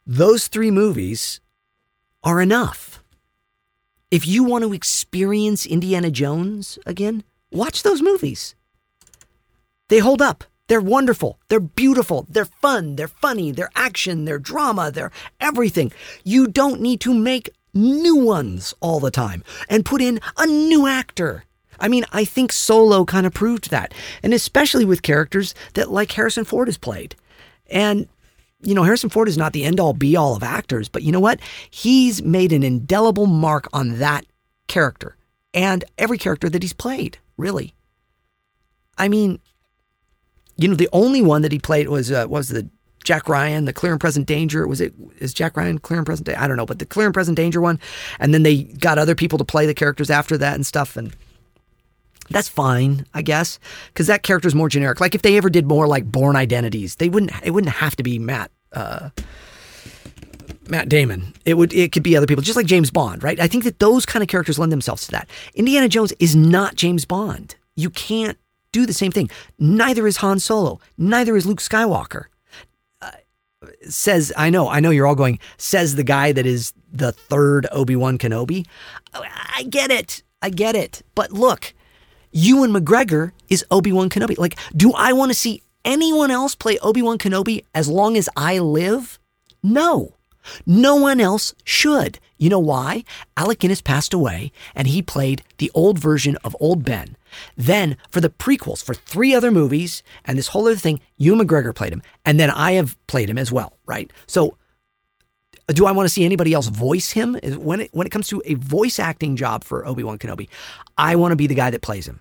those three movies are enough. If you want to experience Indiana Jones again, watch those movies. They hold up. They're wonderful. They're beautiful. They're fun. They're funny. They're action. They're drama. They're everything. You don't need to make new ones all the time and put in a new actor. I mean, I think Solo kind of proved that. And especially with characters that like Harrison Ford has played. And you know, Harrison Ford is not the end all be all of actors, but you know what? He's made an indelible mark on that character and every character that he's played, really. I mean, you know, the only one that he played was uh, was the Jack Ryan, the Clear and Present Danger. Was it is Jack Ryan Clear and Present Danger? I don't know, but the Clear and Present Danger one. And then they got other people to play the characters after that and stuff. And that's fine, I guess, because that character's more generic. Like if they ever did more like Bourne Identities, they wouldn't. It wouldn't have to be Matt. Uh, Matt Damon. It would. It could be other people, just like James Bond, right? I think that those kind of characters lend themselves to that. Indiana Jones is not James Bond. You can't do the same thing. Neither is Han Solo. Neither is Luke Skywalker. Uh, says I know. I know you're all going. Says the guy that is the third Obi Wan Kenobi. I get it. I get it. But look, Ewan McGregor is Obi Wan Kenobi. Like, do I want to see anyone else play Obi Wan Kenobi as long as I live? No. No one else should. You know why? Alec Guinness passed away and he played the old version of Old Ben. Then, for the prequels, for three other movies and this whole other thing, Ewan McGregor played him. And then I have played him as well, right? So, do I want to see anybody else voice him? When it, when it comes to a voice acting job for Obi Wan Kenobi, I want to be the guy that plays him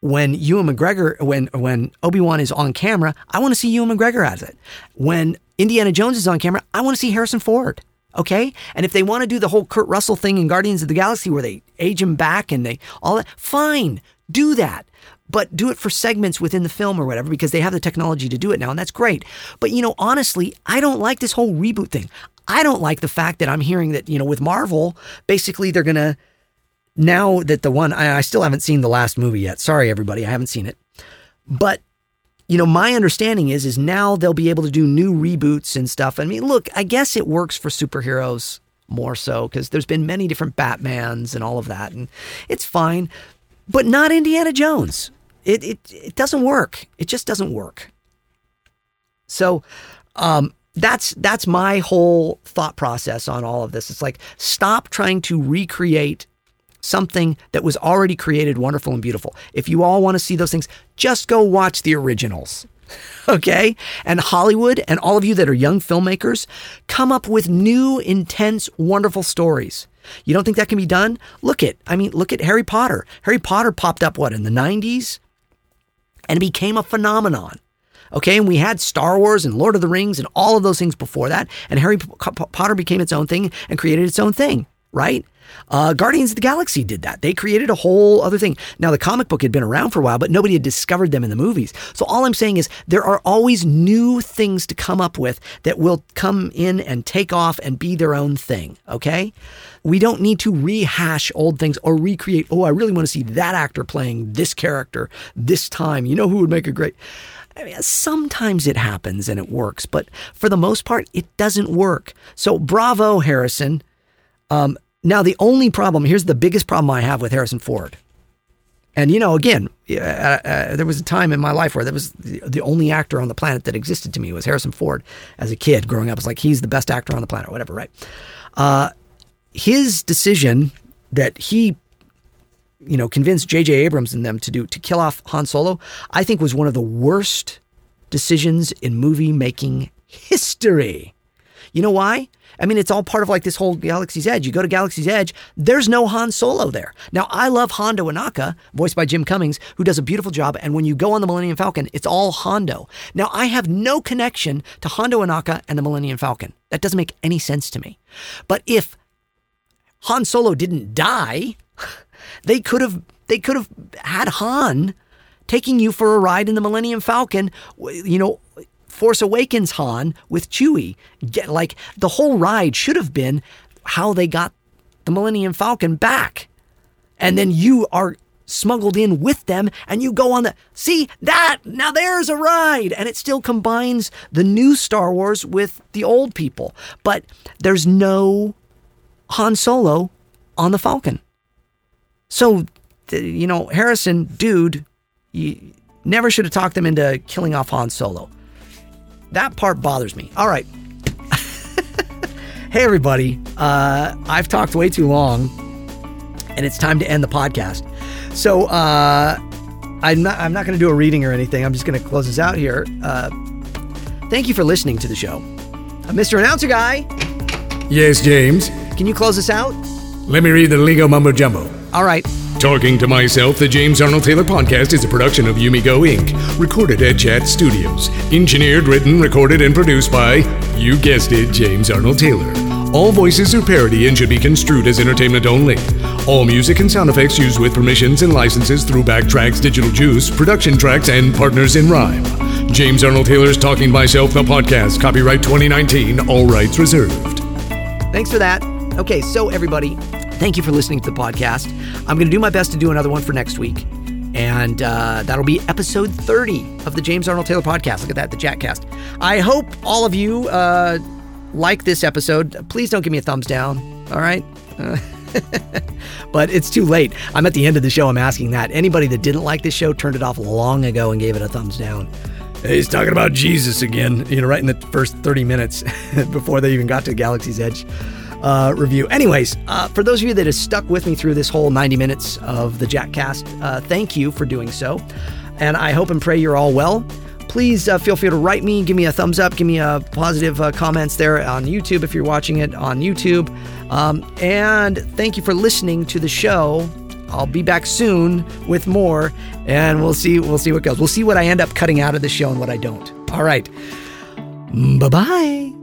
when Ewan McGregor, when when Obi Wan is on camera, I want to see Ewan McGregor as it. When Indiana Jones is on camera, I want to see Harrison Ford. Okay, and if they want to do the whole Kurt Russell thing in Guardians of the Galaxy, where they age him back and they all that, fine, do that. But do it for segments within the film or whatever, because they have the technology to do it now, and that's great. But you know, honestly, I don't like this whole reboot thing. I don't like the fact that I'm hearing that you know with Marvel, basically they're gonna now that the one I, I still haven't seen the last movie yet. Sorry, everybody, I haven't seen it. But you know, my understanding is is now they'll be able to do new reboots and stuff. I mean, look, I guess it works for superheroes more so because there's been many different Batmans and all of that, and it's fine, but not Indiana Jones. It it it doesn't work. It just doesn't work. So, um, that's that's my whole thought process on all of this. It's like stop trying to recreate something that was already created wonderful and beautiful. If you all want to see those things, just go watch the originals. Okay? And Hollywood and all of you that are young filmmakers, come up with new, intense, wonderful stories. You don't think that can be done? Look at, I mean, look at Harry Potter. Harry Potter popped up what in the 90s and became a phenomenon. Okay, and we had Star Wars and Lord of the Rings and all of those things before that, and Harry Potter became its own thing and created its own thing, right? Uh, Guardians of the Galaxy did that. They created a whole other thing. Now, the comic book had been around for a while, but nobody had discovered them in the movies. So, all I'm saying is there are always new things to come up with that will come in and take off and be their own thing. Okay? We don't need to rehash old things or recreate, oh, I really want to see that actor playing this character this time. You know who would make a great. I mean, sometimes it happens and it works, but for the most part, it doesn't work. So, bravo, Harrison. Um, now, the only problem here's the biggest problem I have with Harrison Ford. And, you know, again, uh, uh, there was a time in my life where that was the, the, only actor on the planet that existed to me was Harrison Ford as a kid growing up. It's like he's the best actor on the planet, or whatever, right? Uh, his decision that he, you know, convinced J.J. Abrams and them to do to kill off Han Solo, I think was one of the worst decisions in movie making history. You know why? I mean, it's all part of like this whole Galaxy's Edge. You go to Galaxy's Edge, there's no Han Solo there. Now, I love Hondo Ohnaka, voiced by Jim Cummings, who does a beautiful job. And when you go on the Millennium Falcon, it's all Hondo. Now, I have no connection to Hondo Ohnaka and the Millennium Falcon. That doesn't make any sense to me. But if Han Solo didn't die, they could have they could have had Han taking you for a ride in the Millennium Falcon, you know, Force Awakens Han with Chewie. Get, like the whole ride should have been how they got the Millennium Falcon back. And then you are smuggled in with them and you go on the see that? Now there's a ride! And it still combines the new Star Wars with the old people. But there's no Han Solo on the Falcon. So you know Harrison dude you never should have talked them into killing off Han Solo that part bothers me all right hey everybody uh, I've talked way too long and it's time to end the podcast so uh, I'm not I'm not going to do a reading or anything. I'm just going to close this out here. Uh, thank you for listening to the show, uh, Mr. Announcer Guy. Yes, James. Can you close us out? Let me read the Lego Mumbo Jumbo. All right. Talking to Myself, the James Arnold Taylor podcast is a production of Yumigo Inc., recorded at Jat Studios. Engineered, written, recorded, and produced by, you guessed it, James Arnold Taylor. All voices are parody and should be construed as entertainment only. All music and sound effects used with permissions and licenses through Backtracks Digital Juice, Production Tracks, and Partners in Rhyme. James Arnold Taylor's Talking Myself, the podcast, copyright 2019, all rights reserved. Thanks for that. Okay, so everybody, thank you for listening to the podcast. I'm going to do my best to do another one for next week. And uh, that'll be episode 30 of the James Arnold Taylor podcast. Look at that, the Jatcast. I hope all of you uh, like this episode. Please don't give me a thumbs down, all right? Uh, but it's too late. I'm at the end of the show. I'm asking that. Anybody that didn't like this show turned it off long ago and gave it a thumbs down. He's talking about Jesus again, you know, right in the first 30 minutes before they even got to Galaxy's Edge uh, review. Anyways, uh, for those of you that have stuck with me through this whole 90 minutes of the Jatcast, uh, thank you for doing so. And I hope and pray you're all well. Please uh, feel free to write me, give me a thumbs up, give me a positive uh, comments there on YouTube if you're watching it on YouTube. Um, and thank you for listening to the show. I'll be back soon with more, and we'll see. We'll see what goes. We'll see what I end up cutting out of the show and what I don't. All right. Bye bye.